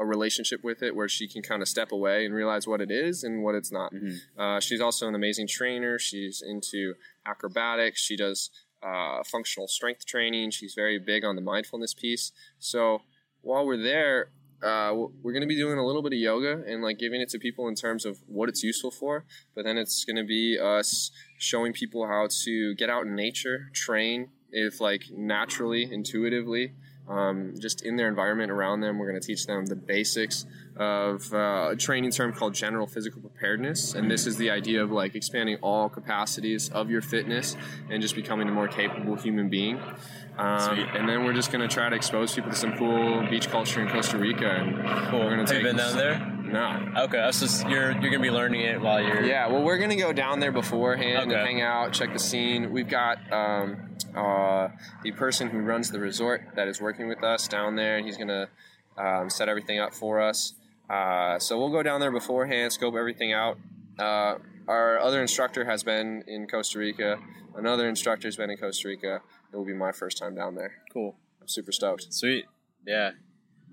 a relationship with it where she can kind of step away and realize what it is and what it's not. Mhm. Uh, she's also an amazing trainer. She's into acrobatics. She does uh, functional strength training. She's very big on the mindfulness piece. So while we're there, uh, we're going to be doing a little bit of yoga and like giving it to people in terms of what it's useful for. But then it's going to be us showing people how to get out in nature, train if like naturally, intuitively, um, just in their environment around them. We're going to teach them the basics of uh, a training term called general physical preparedness. And this is the idea of like expanding all capacities of your fitness and just becoming a more capable human being. Um, and then we're just going to try to expose people to some cool beach culture in Costa Rica. And Cool. we're gonna Have to you take been down there? No. Okay, so s- you're you're gonna be learning it while you're. Yeah, well, we're gonna go down there beforehand Okay. and hang out, check the scene. We've got um, uh, the person who runs the resort that is working with us down there, and he's gonna um, set everything up for us. Uh, so we'll go down there beforehand, scope everything out. Uh, our other instructor has been in Costa Rica. Another instructor's been in Costa Rica. It will be my first time down there. Cool. I'm super stoked. Sweet. Yeah.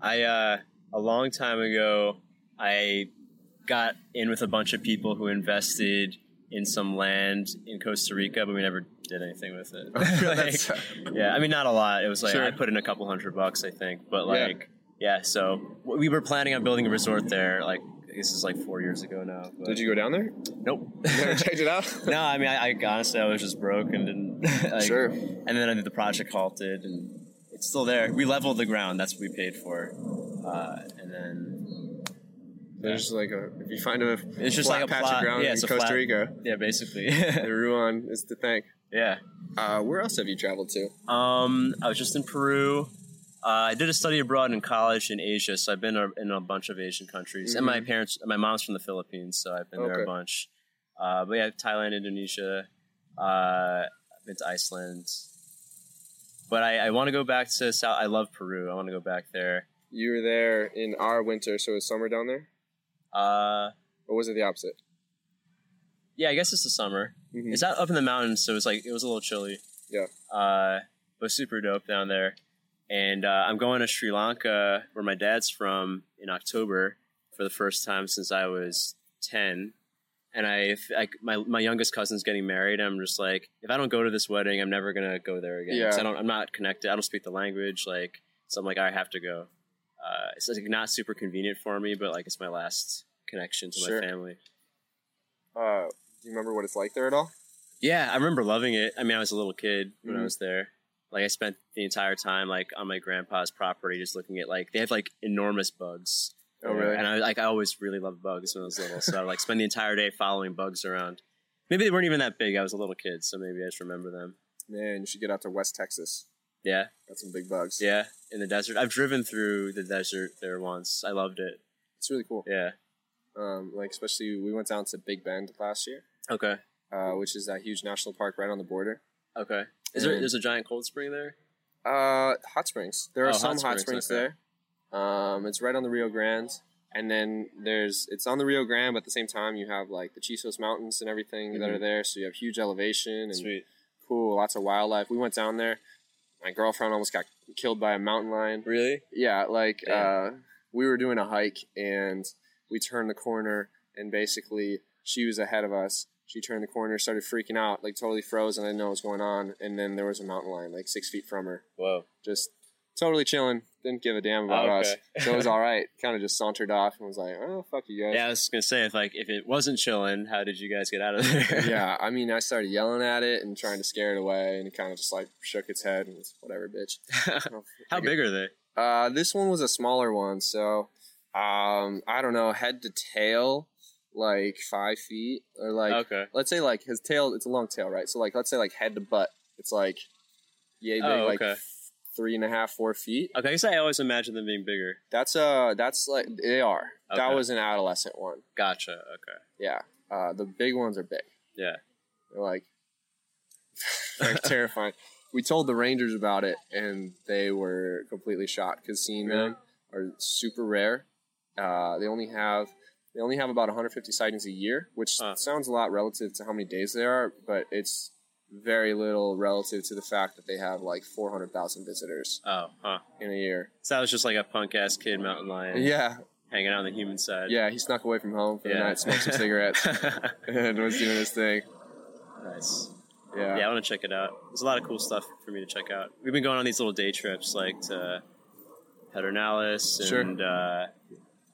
I uh a long time ago I got in with a bunch of people who invested in some land in Costa Rica, but we never did anything with it. Like, yeah, I mean not a lot. It was like Sure. I put in a couple hundred bucks, I think, but like yeah. so we were planning on building a resort there. Like this is like four years ago now. But Did you go down there? Nope. Never checked it out. no, I mean I, I honestly I was just broke and didn't. Like, Sure. and then I think the project halted, and it's still there. We leveled the ground. That's what we paid for. Uh, and then There's like a if you find a it's just like a patch plot. of ground yeah, in Costa flat- Rica. Yeah, basically. The Ruwan is to thank. yeah. Uh, where else have you traveled to? Um, I was just in Peru. Uh, I did a study abroad in college in Asia, so I've been a, in a bunch of Asian countries. And my parents, my mom's from the Philippines, so I've been there a bunch. Uh, but yeah, Thailand, Indonesia. Uh, I've been to Iceland. But I, I want to go back to South. I love Peru. I want to go back there. You were there in our winter, so it was summer down there, Uh, or was it the opposite? yeah, I guess it's the summer. Mhm. It's out up in the mountains, so it was like it was a little chilly. Yeah. Uh, but super dope down there. And uh, I'm going to Sri Lanka, where my dad's from, in October for the first time since I was ten. And I, like, my my youngest cousin's getting married. I'm just like, if I don't go to this wedding, I'm never gonna go there again. Yeah. I don't. I'm not connected. I don't speak the language. Like, so I'm like, I have to go. Uh, it's like not super convenient for me, but like it's my last connection to Sure. my family. Uh, do you remember what it's like there at all? Yeah, I remember loving it. I mean, I was a little kid when I Mhm. was there. Like, I spent the entire time like on my grandpa's property, just looking at like they have like enormous bugs. Oh, really? And I like I always really loved bugs when I was little, so I like spend the entire day following bugs around. Maybe they weren't even that big. I was a little kid, so maybe I just remember them. Man, you should get out to West Texas. Yeah, Got some big bugs. yeah, in the desert. I've driven through the desert there once. I loved it. it's really cool. Yeah. Um, like especially we went down to Big Bend last year, Okay. uh, which is that huge national park right on the border. Okay. Is there there's a giant cold spring there? Uh, hot springs. There are Oh, some hot hot springs, springs, there. Um, it's right on the Rio Grande, and then there's it's on the Rio Grande, but at the same time you have like the Chisos Mountains and everything that Mhm. are there. So you have huge elevation and Sweet. cool, lots of wildlife. We went down there. My girlfriend almost got killed by a mountain lion. Really? Yeah, like uh, we were doing a hike and we turned the corner and basically she was ahead of us. She turned the corner, started freaking out, like totally froze, and I didn't know what was going on. And then there was a mountain lion, like six feet from her, Whoa. just totally chilling. Didn't give a damn about Oh, us, so it was all right. Kind of just sauntered off and was like, "Oh fuck you guys." Yeah, I was gonna say if like if it wasn't chilling, how did you guys get out of there? yeah, I mean, I started yelling at it and trying to scare it away, and it kind of just like shook its head and was whatever, bitch. How big are they? Uh, this one was a smaller one, so um, I don't know, head to tail, like five feet, or like okay. let's say like his tail. It's a long tail, right? So like let's say like head to butt, it's like yay big, Oh, like okay. f- three and a half, four feet. Okay, I guess I always imagine them being bigger. That's uh, that's like they are. That was an adolescent one. Gotcha. Okay. Yeah, uh, the big ones are big. Yeah. They're like like terrifying. We told the rangers about it, and they were completely shocked because seeing Really? them are super rare. Uh, they only have they only have about 150 sightings a year, which Huh. sounds a lot relative to how many days there are, but it's very little relative to the fact that they have like 400,000 visitors Oh, huh. in a year. So that was just like a punk ass kid mountain lion Yeah, hanging out on the human side. yeah. He snuck away from home for the night, smoked some cigarettes, and was doing his thing. nice. Yeah. Yeah, I want to check it out. There's a lot of cool stuff for me to check out. We've been going on these little day trips, like to Pedernales, Sure. and uh,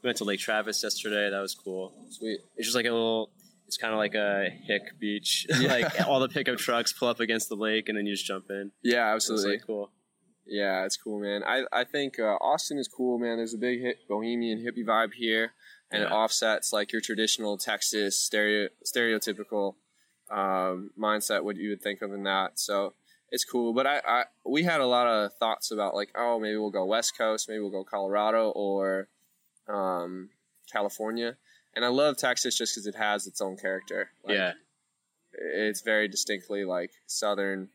we went to Lake Travis yesterday. That was cool. Sweet. It's just like a little. It's kind of like a hick beach. Yeah. like all the pickup trucks pull up against the lake, and then you just jump in. Yeah, absolutely. like cool. Yeah, it's cool, man. I I think uh, Austin is cool, man. There's a big hit, bohemian hippie vibe here, and it offsets like your traditional Texas stereo stereotypical um, mindset what you would think of in that. So it's cool. But I, I we had a lot of thoughts about like, oh, maybe we'll go West Coast, maybe we'll go Colorado or um, California. And I love Texas just because it has its own character. Like, yeah, it's very distinctly like southern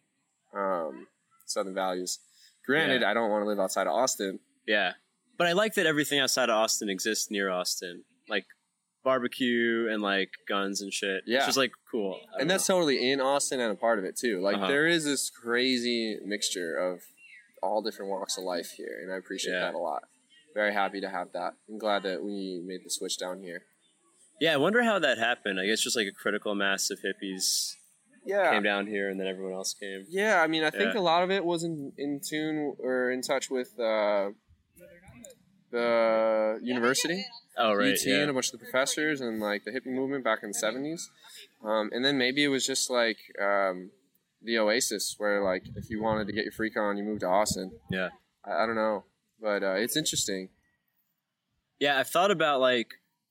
um southern values granted i don't want to live outside of austin yeah. But I like that everything outside of Austin exists near Austin, like barbecue and like guns and shit. Yeah. it's just like cool. And that's totally in austin and a part of it too like Uh-huh. there is this crazy mixture of all different walks of life here and i appreciate Yeah. that a lot very happy to have that i'm glad that we made the switch down here Yeah, I wonder how that happened. I guess just like a critical mass of hippies yeah came down here, and then everyone else came. Yeah, I mean, I think Yeah. a lot of it was in, in tune or in touch with uh, the university. Oh right, UT yeah. and a bunch of the professors and like the hippie movement back in the seventies. Um, and then maybe it was just like um, the Oasis, where like if you wanted to get your freak on, you moved to Austin. Yeah. I, I don't know, but uh, it's interesting. Yeah, I've thought about like,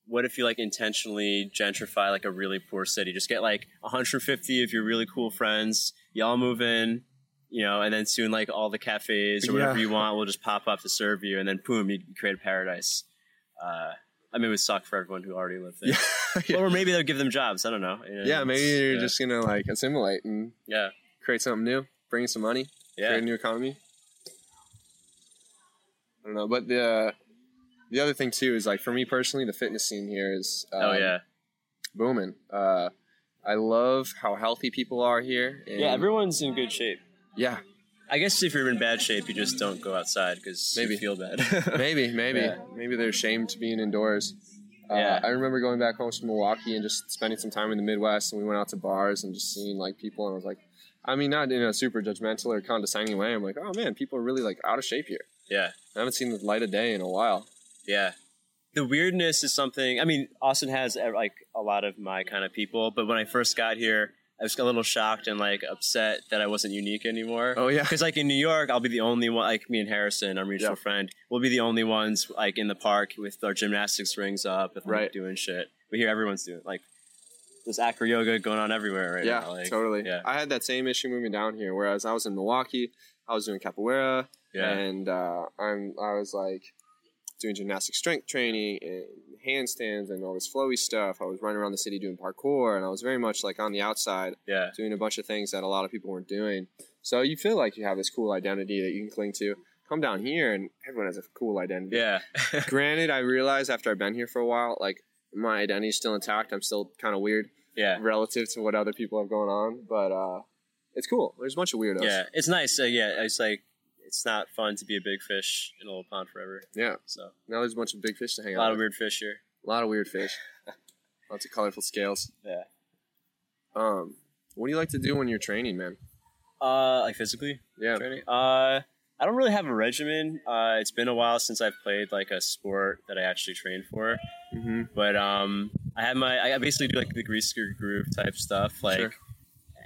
what if you like intentionally gentrify like a really poor city? Just get like 150 of your really cool friends, y'all move in, you know, and then soon like all the cafes or whatever Yeah. you want will just pop up to serve you, and then boom, you create a paradise. Uh, I mean, it would suck for everyone who already lived there. yeah, Or maybe they'll give them jobs. I don't know. You know, yeah, maybe you're yeah. just gonna like assimilate and yeah, create something new, bring in some money, yeah. create a new economy. I don't know, but the the other thing too is like for me personally, the fitness scene here is um, oh yeah, booming. Uh, I love how healthy people are here. And yeah. Everyone's in good shape. yeah, I guess if you're in bad shape, you just don't go outside because Maybe. you feel bad. maybe, maybe, Yeah. maybe they're ashamed to being indoors. Uh, Yeah. I remember going back home from Milwaukee and just spending some time in the Midwest, and we went out to bars and just seeing like people, and I was like, I mean, not in a super judgmental or condescending way. I'm like, oh man, people are really like out of shape here. Yeah. I haven't seen the light of day in a while. Yeah. The weirdness is something. I mean, Austin has uh, like a lot of my kind of people, but when I first got here, I was a little shocked and like upset that I wasn't unique anymore. Oh yeah, Because like in New York, I'll be the only one. Like me and Harrison, our mutual Yeah. friend, we'll be the only ones like in the park with our gymnastics rings up, and like, Right. doing shit. But here, everyone's doing like there's acro yoga going on everywhere right yeah, now. Like, totally. Yeah, I had that same issue moving down here. Whereas I was in Milwaukee, I was doing capoeira, yeah, and uh, I'm I was like doing gymnastic strength training and handstands and all this flowy stuff. I was running around the city doing parkour, and I was very much like on the outside yeah, doing a bunch of things that a lot of people weren't doing. So you feel like you have this cool identity that you can cling to. Come down here, and everyone has a cool identity. yeah, Granted, I realized after I've been here for a while, like my identity's still intact. I'm still kind of weird yeah. relative to what other people have going on, but uh, it's cool. There's a bunch of weirdos. Yeah, it's nice. Uh, yeah, it's like it's not fun to be a big fish in a little pond forever. yeah. So Now there's a bunch of big fish to hang out. a out lot with. of weird fish here. A lot of weird fish. Lots of colorful scales. Yeah. Um, what do you like to do when you're training, man? Uh, like physically Yeah. training. Uh, I don't really have a regimen. Uh, it's been a while since I've played like a sport that I actually trained for. Mm-hmm. But um, I have my I basically do like the grease the groove type stuff. Like Sure.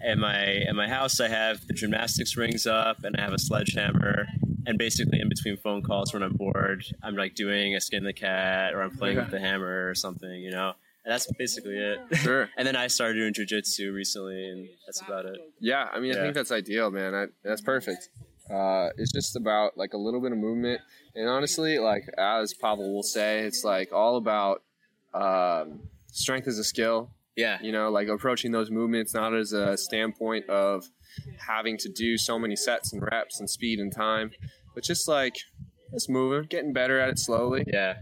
At my at my house, I have the gymnastics rings up, and I have a sledgehammer. And basically, in between phone calls, when I'm bored, I'm like doing a skin the cat, or I'm playing Yeah. with the hammer or something, you know. And that's basically it. Sure. and then I started doing jujitsu recently, and that's about it. Yeah, I mean, I think that's ideal, man. I, that's perfect. Uh, it's just about like a little bit of movement, and honestly, like as Pavel will say, it's like all about um, strength is a skill. Yeah, You know, like approaching those movements not as a standpoint of having to do so many sets and reps and speed and time, but just like just moving, getting better at it slowly. Yeah.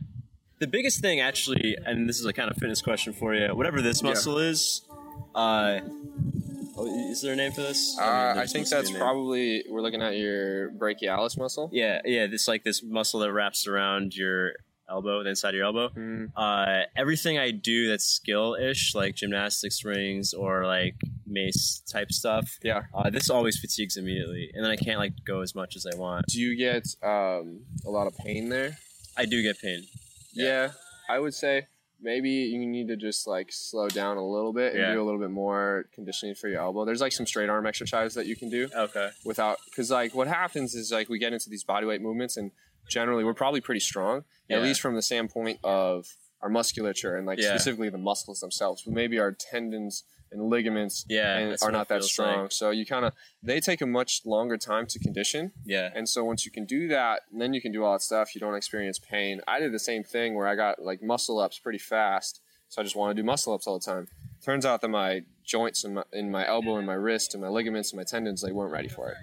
The biggest thing, actually, and this is a kind of fitness question for you. Whatever this Yeah. muscle is, uh, oh, is there a name for this? Uh, mean, I think that's be a name. probably we're looking at your brachialis muscle. Yeah, yeah. This like this muscle that wraps around your elbow, the inside of your elbow. Mm, Uh, everything I do that's skill-ish, like gymnastics rings or like mace type stuff. yeah. Uh, this always fatigues immediately, and then I can't like go as much as I want. Do you get um, a lot of pain there? I do get pain. Yeah. I would say maybe you need to just like slow down a little bit and Yeah. do a little bit more conditioning for your elbow. There's like some straight arm exercise that you can do Okay. without because like what happens is like we get into these bodyweight movements and generally we're probably pretty strong Yeah. at least from the standpoint of our musculature and like Yeah. specifically the muscles themselves but maybe our tendons and ligaments Yeah. and are not that strong like. so you kind of they take a much longer time to condition Yeah. and so once you can do that then you can do all that stuff you don't experience pain i did the same thing where i got like muscle ups pretty fast so i just want to do muscle ups all the time turns out that my joints and my, in my elbow and my wrist and my ligaments and my tendons they weren't ready for it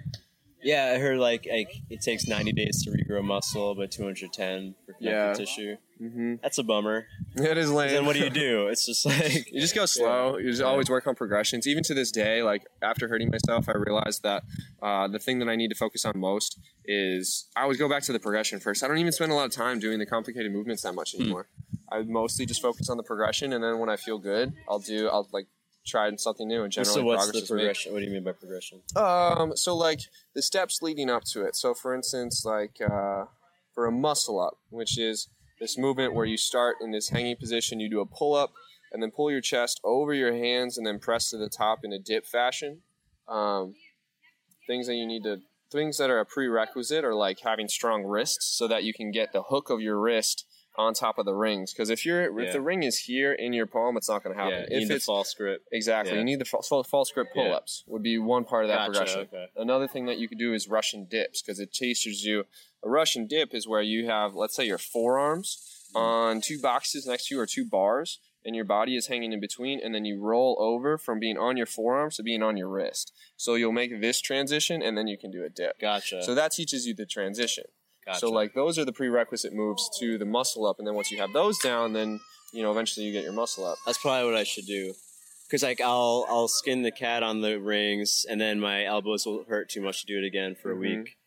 Yeah, I heard like, like it takes 90 days to regrow muscle, but 210 for connective Yeah. tissue. mm-hmm. That's a bummer. it is lame Then what do you do? It's just like You just go slow. You just always work on progressions. Even to this day, like after hurting myself, I realized that uh, the thing that I need to focus on most is I always go back to the progression first. I don't even spend a lot of time doing the complicated movements that much anymore. I mostly just focus on the progression, and then when I feel good, I'll do. I'll like try something new. And generally, so what's progress the made. progression? What do you mean by progression? Um, so like the steps leading up to it. So for instance, like uh, for a muscle up, which is this movement where you start in this hanging position, you do a pull up, and then pull your chest over your hands, and then press to the top in a dip fashion. Um, things that you need to things that are a prerequisite are like having strong wrists, so that you can get the hook of your wrist on top of the rings. Because if you're Yeah. if the ring is here in your palm, it's not going to happen. yeah, you if need it's the false grip. Exactly. Yeah. You need the false, false grip pull ups, would be one part of that Gotcha, progression. okay. Another thing that you could do is Russian dips because it teaches you a Russian dip is where you have, let's say, your forearms mm-hmm. on two boxes next to you or two bars, and your body is hanging in between, and then you roll over from being on your forearms to being on your wrist. So you'll make this transition, and then you can do a dip. Gotcha. So that teaches you the transition. Gotcha. So like those are the prerequisite moves to the muscle up, and then once you have those down, then you know eventually you get your muscle up. That's probably what I should do. Cause like I'll I'll skin the cat on the rings, and then my elbows will hurt too much to do it again for a Mhm. week,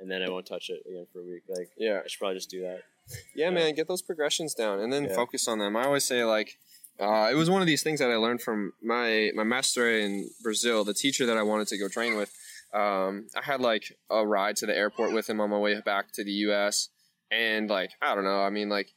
and then I won't touch it again for a week. Like Yeah. I should probably just do that. Yeah, man, get those progressions down and then Yeah. focus on them. I always say like uh, it was one of these things that I learned from my my master in Brazil, the teacher that I wanted to go train with. Um, I had like a ride to the airport with him on my way back to the U.S. and like I don't know, I mean like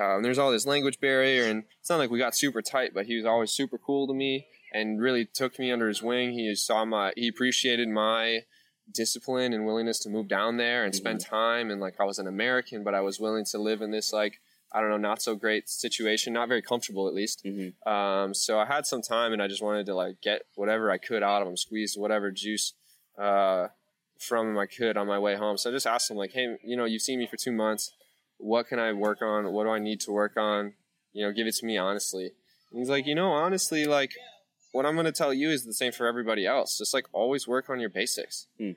um, there's all this language barrier and it's not like we got super tight, but he was always super cool to me and really took me under his wing. He saw my he appreciated my discipline and willingness to move down there and spend time and like I was an American but I was willing to live in this like I don't know not so great situation not very comfortable at least Mm-hmm. um, so I had some time and I just wanted to like get whatever I could out of him squeeze whatever juice uh, from I could on my way home so I just asked him like hey you know you've seen me for two months what can I work on what do I need to work on you know give it to me honestly and he's like you know honestly like what I'm going to tell you is the same for everybody else. Just like always work on your basics. Hmm.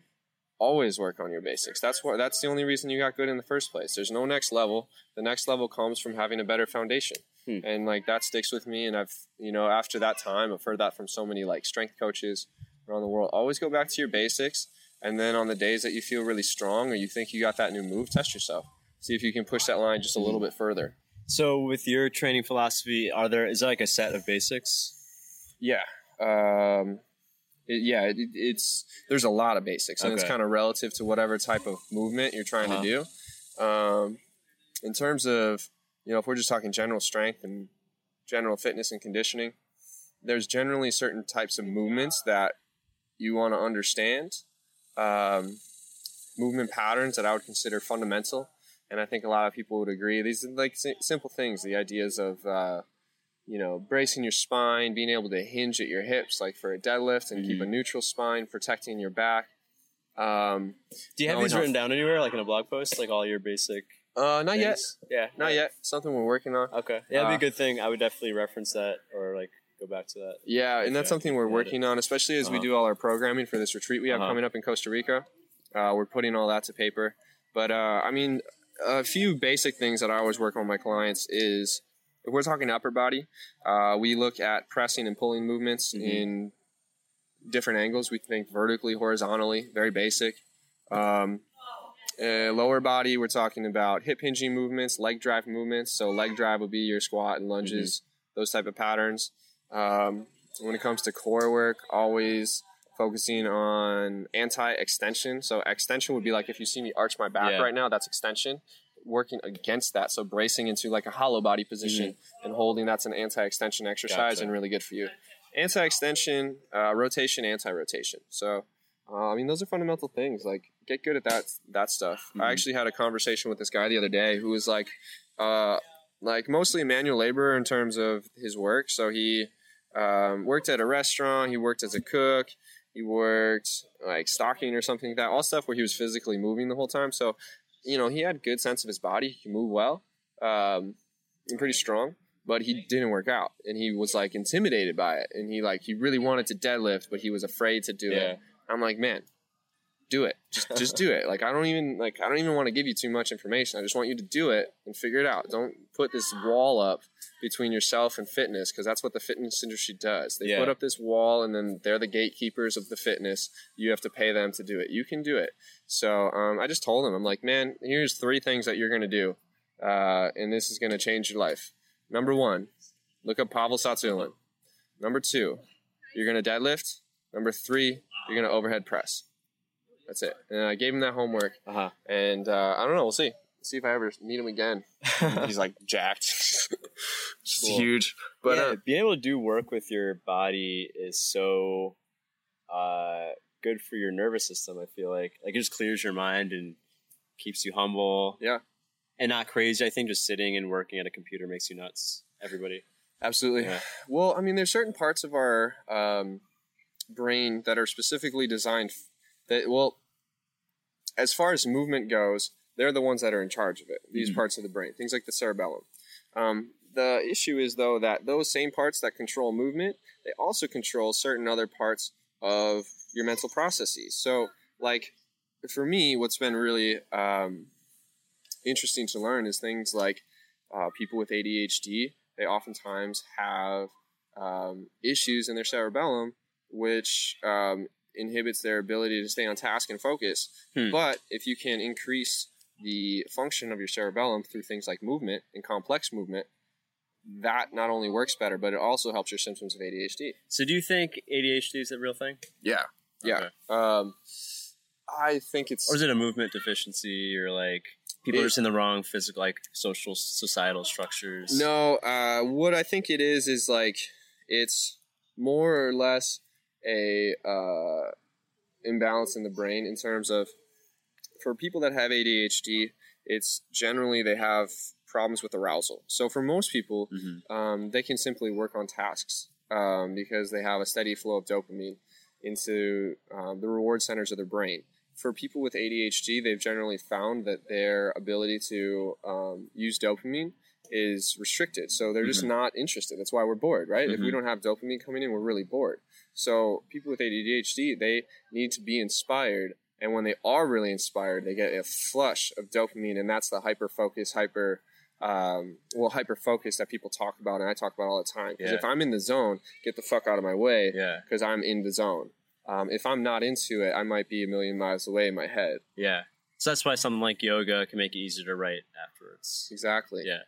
Always work on your basics. That's what. That's the only reason you got good in the first place. There's no next level. The next level comes from having a better foundation, Hmm. and like that sticks with me. And I've you know after that time, I've heard that from so many like strength coaches around the world. Always go back to your basics, and then on the days that you feel really strong or you think you got that new move, test yourself. See if you can push that line just a little bit further. So with your training philosophy, are there is there like a set of basics? Yeah. Um, it, yeah, it, it's there's a lot of basics, and it's kind of relative to whatever type of movement you're trying Uh-huh. to do. Um, in terms of you know, if we're just talking general strength and general fitness and conditioning, there's generally certain types of movements that you want to understand. Um, movement patterns that I would consider fundamental, and I think a lot of people would agree. These are like si- simple things. The ideas of uh, you know, bracing your spine, being able to hinge at your hips, like for a deadlift, and keep a neutral spine, protecting your back. Um, Do you have No, these written down anywhere, like in a blog post, like all your basic? uh, not yet. Yeah, not yet. Something we're working on. Okay, yeah, that'd be Uh, a good thing. I would definitely reference that or like go back to that. Yeah, and that's Okay. something we're Got working on, especially as we Uh-huh. do all our programming for this retreat we have Uh-huh. coming up in Costa Rica. Uh, we're putting all that to paper. But uh, I mean, a few basic things that I always work on with my clients is if we're talking upper body, uh, we look at pressing and pulling movements Mhm. in different angles. We think vertically, horizontally, very basic. Um, uh, lower body, we're talking about hip hinging movements, leg drive movements. So leg drive would be your squat and lunges, those type of patterns. Um, when it comes to core work, always focusing on anti-extension. So extension would be like if you see me arch my back Yeah. right now, that's extension. working against that. So bracing into like a hollow body position and holding. That's an anti-extension exercise Mm-hmm. Gotcha. and really good for you. Anti-extension, uh, rotation, anti-rotation. So. Uh, I mean, those are fundamental things. Like, get good at that that stuff. Mhm. I actually had a conversation with this guy the other day who was like, uh, like mostly manual laborer in terms of his work. So he um, worked at a restaurant. He worked as a cook. He worked like stocking or something like that. All stuff where he was physically moving the whole time. So, you know, he had good sense of his body. He could move well, um, and pretty strong. But he didn't work out, and he was like intimidated by it. And he like he really wanted to deadlift, but he was afraid to do Yeah. it. I'm like, man, do it. Just just do it. Like I don't even like I don't even want to give you too much information. I just want you to do it and figure it out. Don't put this wall up between yourself and fitness because that's what the fitness industry does. They Yeah. put up this wall and then they're the gatekeepers of the fitness. You have to pay them to do it. You can do it. So um, I just told him, I'm like, man, here's three things that you're gonna do, uh, and this is gonna change your life. Number one, look up Pavel Tsatsouline. Number two, you're gonna deadlift. Number three, you're gonna overhead press. That's it. And I gave him that homework, Uh huh. and uh, I don't know. We'll see. See if I ever meet him again. He's like jacked, just Cool. huge. But yeah, uh, being able to do work with your body is so uh, good for your nervous system. I feel like like it just clears your mind and keeps you humble. Yeah. and not crazy. I think just sitting and working at a computer makes you nuts. Everybody. absolutely. Yeah. Well, I mean, there's certain parts of our um, brain that are specifically designed f- that well, as far as movement goes, they're the ones that are in charge of it. These Mhm. parts of the brain, things like the cerebellum. Um, the issue is though that those same parts that control movement, they also control certain other parts of your mental processes. So, like for me, what's been really um, interesting to learn is things like uh, people with ADHD. They oftentimes have um, issues in their cerebellum, which um, inhibits their ability to stay on task and focus. Hmm. But if you can increase the function of your cerebellum through things like movement and complex movement, that not only works better, but it also helps your symptoms of ADHD. So, do you think ADHD is a real thing? Yeah, yeah. Okay. Um, I think it's Or is it a movement deficiency, or like people are just in the wrong physical, like social, societal structures? No, uh, what I think it is is like it's more or less a uh, imbalance in the brain in terms of for people that have ADHD, it's generally they have problems with arousal. So for most people, Mhm. um, they can simply work on tasks um, because they have a steady flow of dopamine into um, the reward centers of their brain. For people with ADHD, they've generally found that their ability to um, use dopamine is restricted. So they're just not interested. That's why we're bored, right? If we Mhm. don't have dopamine coming in, we're really bored. So people with ADHD, they need to be inspired. And when they are really inspired, they get a flush of dopamine, and that's the hyper focus, hyper um, well, hyper focus that people talk about, and I talk about all the time. Because Yeah. if I'm in the zone, get the fuck out of my way, Yeah, because I'm in the zone. Um, if I'm not into it, I might be a million miles away in my head. yeah. So that's why something like yoga can make it easier to write afterwards. Exactly. Yeah.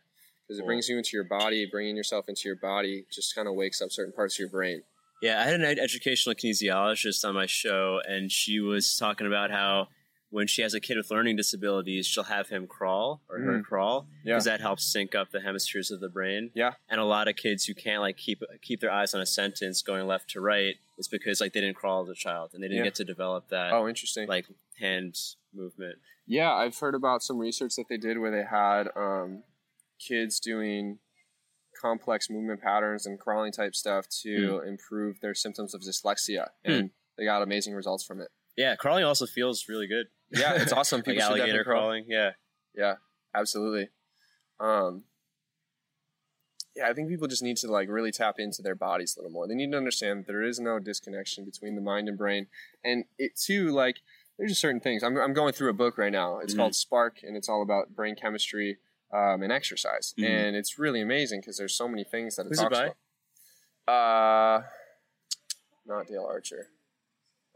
Because it brings you into your body, bringing yourself into your body just kind of wakes up certain parts of your brain. Yeah, I had an educational kinesiologist on my show, and she was talking about how when she has a kid with learning disabilities, she'll have him crawl or her Mm. crawl Yeah. because that helps sync up the hemispheres of the brain. Yeah. And a lot of kids who can't like keep keep their eyes on a sentence going left to right is because like they didn't crawl as a child and they didn't Yeah. get to develop that Oh, interesting. like hand movement. Yeah, I've heard about some research that they did where they had um, kids doing complex movement patterns and crawling type stuff to improve their symptoms of dyslexia, Hmm. and they got amazing results from it. Yeah, crawling also feels really good. Yeah, it's awesome. People should alligator definitely crawl. crawling. Yeah. Yeah, absolutely. Um, yeah, I think people just need to like really tap into their bodies a little more. They need to understand that there is no disconnection between the mind and brain, and it too like there's just certain things. I'm I'm going through a book right now. It's Mhm. called Spark, and it's all about brain chemistry um, and exercise, Mhm. and it's really amazing because there's so many things that it Who's it talks by? about. Uh, not Dale Archer.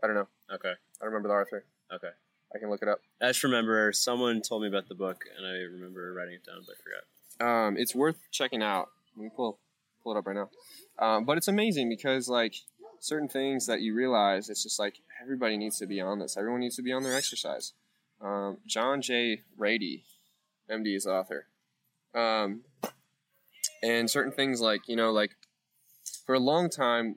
I don't know. Okay. I don't remember the author. Okay. I can look it up. I just remember someone told me about the book, and I remember writing it down, but I forgot. um, it's worth checking out. Let me pull pull it up right now. Um, but it's amazing because like certain things that you realize, it's just like everybody needs to be on this. Everyone needs to be on their exercise. Um, John J. Ratey MD is author. Um, and certain things like you know, like for a long time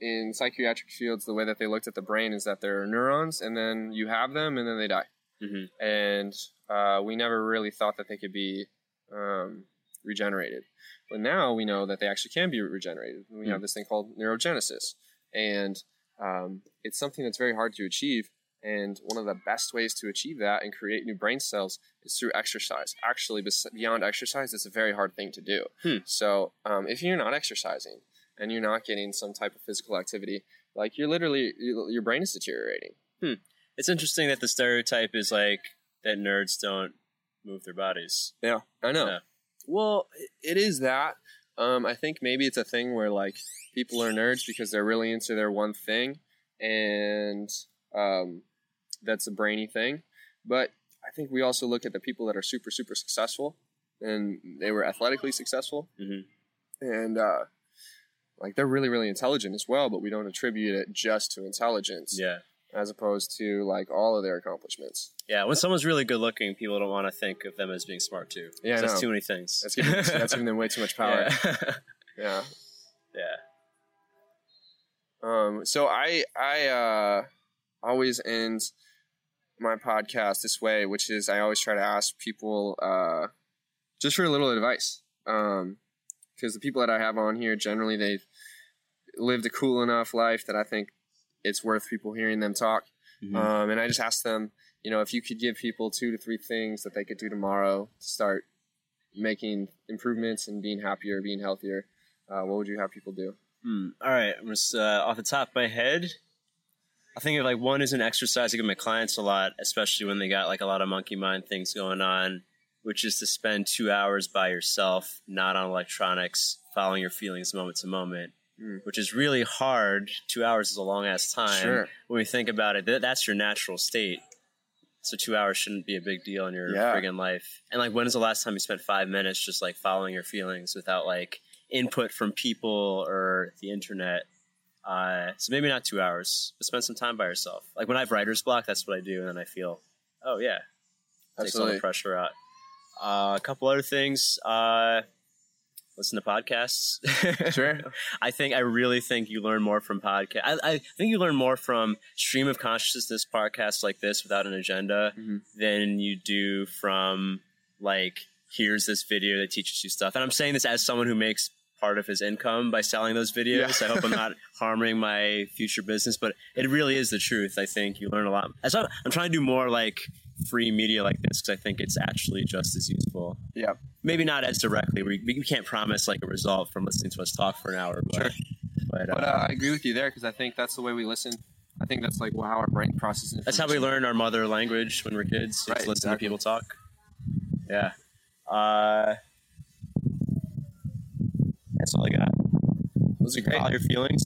in psychiatric fields, the way that they looked at the brain is that there are neurons, and then you have them, and then they die. Mhm. And uh, we never really thought that they could be um, regenerated. But now we know that they actually can be regenerated. We have this thing called neurogenesis, and um, it's something that's very hard to achieve. And one of the best ways to achieve that and create new brain cells is through exercise. Actually, beyond exercise, it's a very hard thing to do. Hmm. So, um, if you're not exercising and you're not getting some type of physical activity, like you're literally your brain is deteriorating. It's interesting that the stereotype is like that nerds don't move their bodies. Yeah, I know. Yeah. Well, it is that. Um, I think maybe it's a thing where like people are nerds because they're really into their one thing, and um, that's a brainy thing. But I think we also look at the people that are super super successful, and they were athletically successful, Mhm. and uh, like they're really really intelligent as well. But we don't attribute it just to intelligence, Yeah. as opposed to like all of their accomplishments. Yeah, when someone's really good looking, people don't want to think of them as being smart too. Yeah, that's too many things. That's giving, that's giving them way too much power. Yeah. yeah. yeah. Um, so I I uh, always end my podcast this way, which is I always try to ask people uh, just for a little advice. Because the people that I have on here generally they've lived a cool enough life that I think it's worth people hearing them talk. Mhm. Um, and I just asked them, you know, if you could give people two to three things that they could do tomorrow to start making improvements and being happier, being healthier, uh, what would you have people do? Hmm. All right. I'm just uh, off the top of my head. I think of like one is an exercise I give my clients a lot, especially when they got like a lot of monkey mind things going on, which is to spend two hours by yourself, not on electronics, following your feelings moment to moment, Mm. which is really hard. Two hours is a long ass time. Sure. When we think about it, th- that's your natural state. So two hours shouldn't be a big deal in your Yeah. friggin' life. And like, when is the last time you spent five minutes just like following your feelings without like input from people or the internet? Uh, so maybe not two hours, but spend some time by yourself. Like when I have writer's block, that's what I do, and then I feel, oh yeah, takes all the pressure out. Uh, a couple other things. Uh, listen to podcasts. Sure. I think I really think you learn more from podcast. I, I think you learn more from stream of consciousness podcasts like this without an agenda Mhm. than you do from like here's this video that teaches you stuff. And I'm saying this as someone who makes part of his income by selling those videos. Yeah. I hope I'm not harming my future business, but it really is the truth. I think you learn a lot. As I'm, I'm trying to do more like free media like this because I think it's actually just as useful. Yeah. Maybe not as directly. We, we can't promise like a result from listening to us talk for an hour. But, Sure. But, uh, But uh, I agree with you there because I think that's the way we listen. I think that's like how our brain processes. that's how we learn our mother language when we're kids. Right, listen exactly. to people talk. Yeah. Uh, that's all I got. Those are great. Follow your feelings.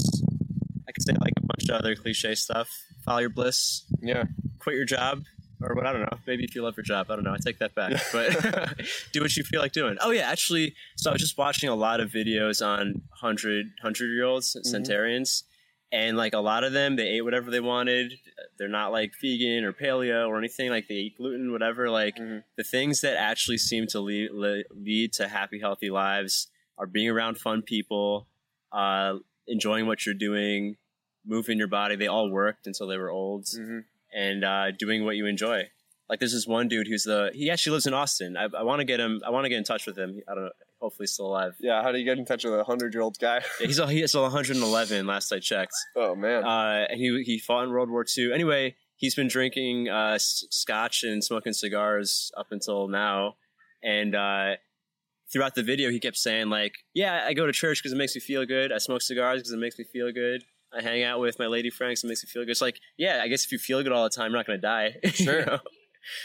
I could say like a bunch of other cliche stuff. Follow your bliss. Yeah. Quit your job. Or what I don't know. Maybe if you love your job, I don't know. I take that back. But do what you feel like doing. Oh yeah, actually. So I was just watching a lot of videos on hundred hundred year olds, Mm-hmm. centenarians, and like a lot of them, they ate whatever they wanted. They're not like vegan or paleo or anything. Like they eat gluten, whatever. Like Mhm. the things that actually seem to lead, lead to happy, healthy lives are being around fun people, uh, enjoying what you're doing, moving your body. They all worked until they were old, Mhm. and uh, doing what you enjoy. Like there's this one dude who's the he actually lives in Austin. I, I want to get him. I want to get in touch with him. I don't know. Hopefully, he's still alive. Yeah. How do you get in touch with a hundred-year-old guy? Yeah, he's he's 111 last I checked. oh man. Uh, and he he fought in World War II. Anyway, he's been drinking uh, scotch and smoking cigars up until now. And uh, throughout the video, he kept saying like, "Yeah, I go to church because it makes me feel good. I smoke cigars because it makes me feel good. I hang out with my lady friends. It makes me feel good." It's like, yeah, I guess if you feel good all the time, you're not going to die. You Sure. know?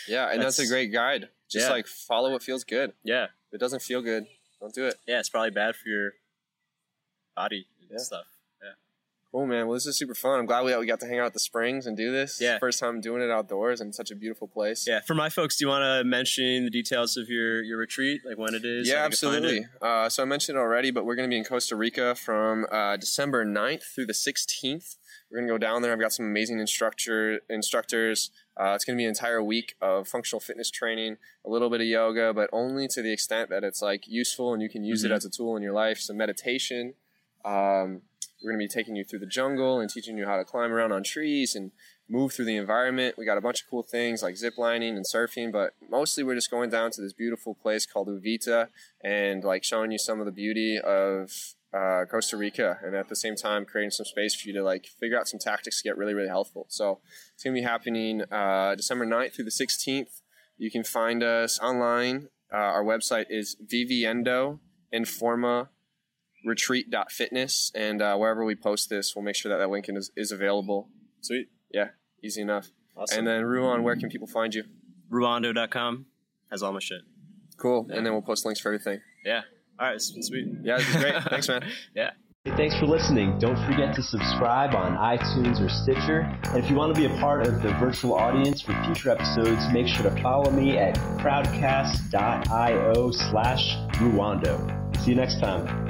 yeah, and that's, that's- a great guide. Just Yeah. like follow what feels good. Yeah, If it doesn't feel good, don't do it. yeah. It's probably bad for your body and Yeah. stuff. Cool, man. Well, this is super fun. I'm glad we, we got to hang out at the Springs and do this. Yeah. First time doing it outdoors in such a beautiful place. Yeah, for my folks, do you want to mention the details of your your retreat, like when it is? Yeah, how they can find it? absolutely. Uh, so I mentioned it already, but we're going to be in Costa Rica from uh, December 9th through the 16th. We're gonna go down there. I've got some amazing instructor instructors. Uh, it's gonna be an entire week of functional fitness training, a little bit of yoga, but only to the extent that it's like useful and you can use Mhm. it as a tool in your life. Some meditation. Um, we're gonna be taking you through the jungle and teaching you how to climb around on trees and move through the environment. We got a bunch of cool things like zip lining and surfing, but mostly we're just going down to this beautiful place called Uvita and like showing you some of the beauty of uh, Costa Rica, and at the same time creating some space for you to like figure out some tactics to get really really helpful. So it's gonna be happening uh, December 9th through the 16th. You can find us online. Uh, our website is Viviendo Informa retreat.fitness and uh, wherever we post this we'll make sure that that link is, is available Sweet. Yeah, easy enough Awesome. and then Ruwan where can people find you Ruwando.com has all my shit. cool Yeah. and then we'll post links for everything Yeah. All right. Sweet. sweet. yeah this is great thanks man Yeah. Hey, thanks for listening. Don't forget to subscribe on iTunes or Stitcher. And if you want to be a part of the virtual audience for future episodes, make sure to follow me at crowdcast.io slash Ruwando. See you next time.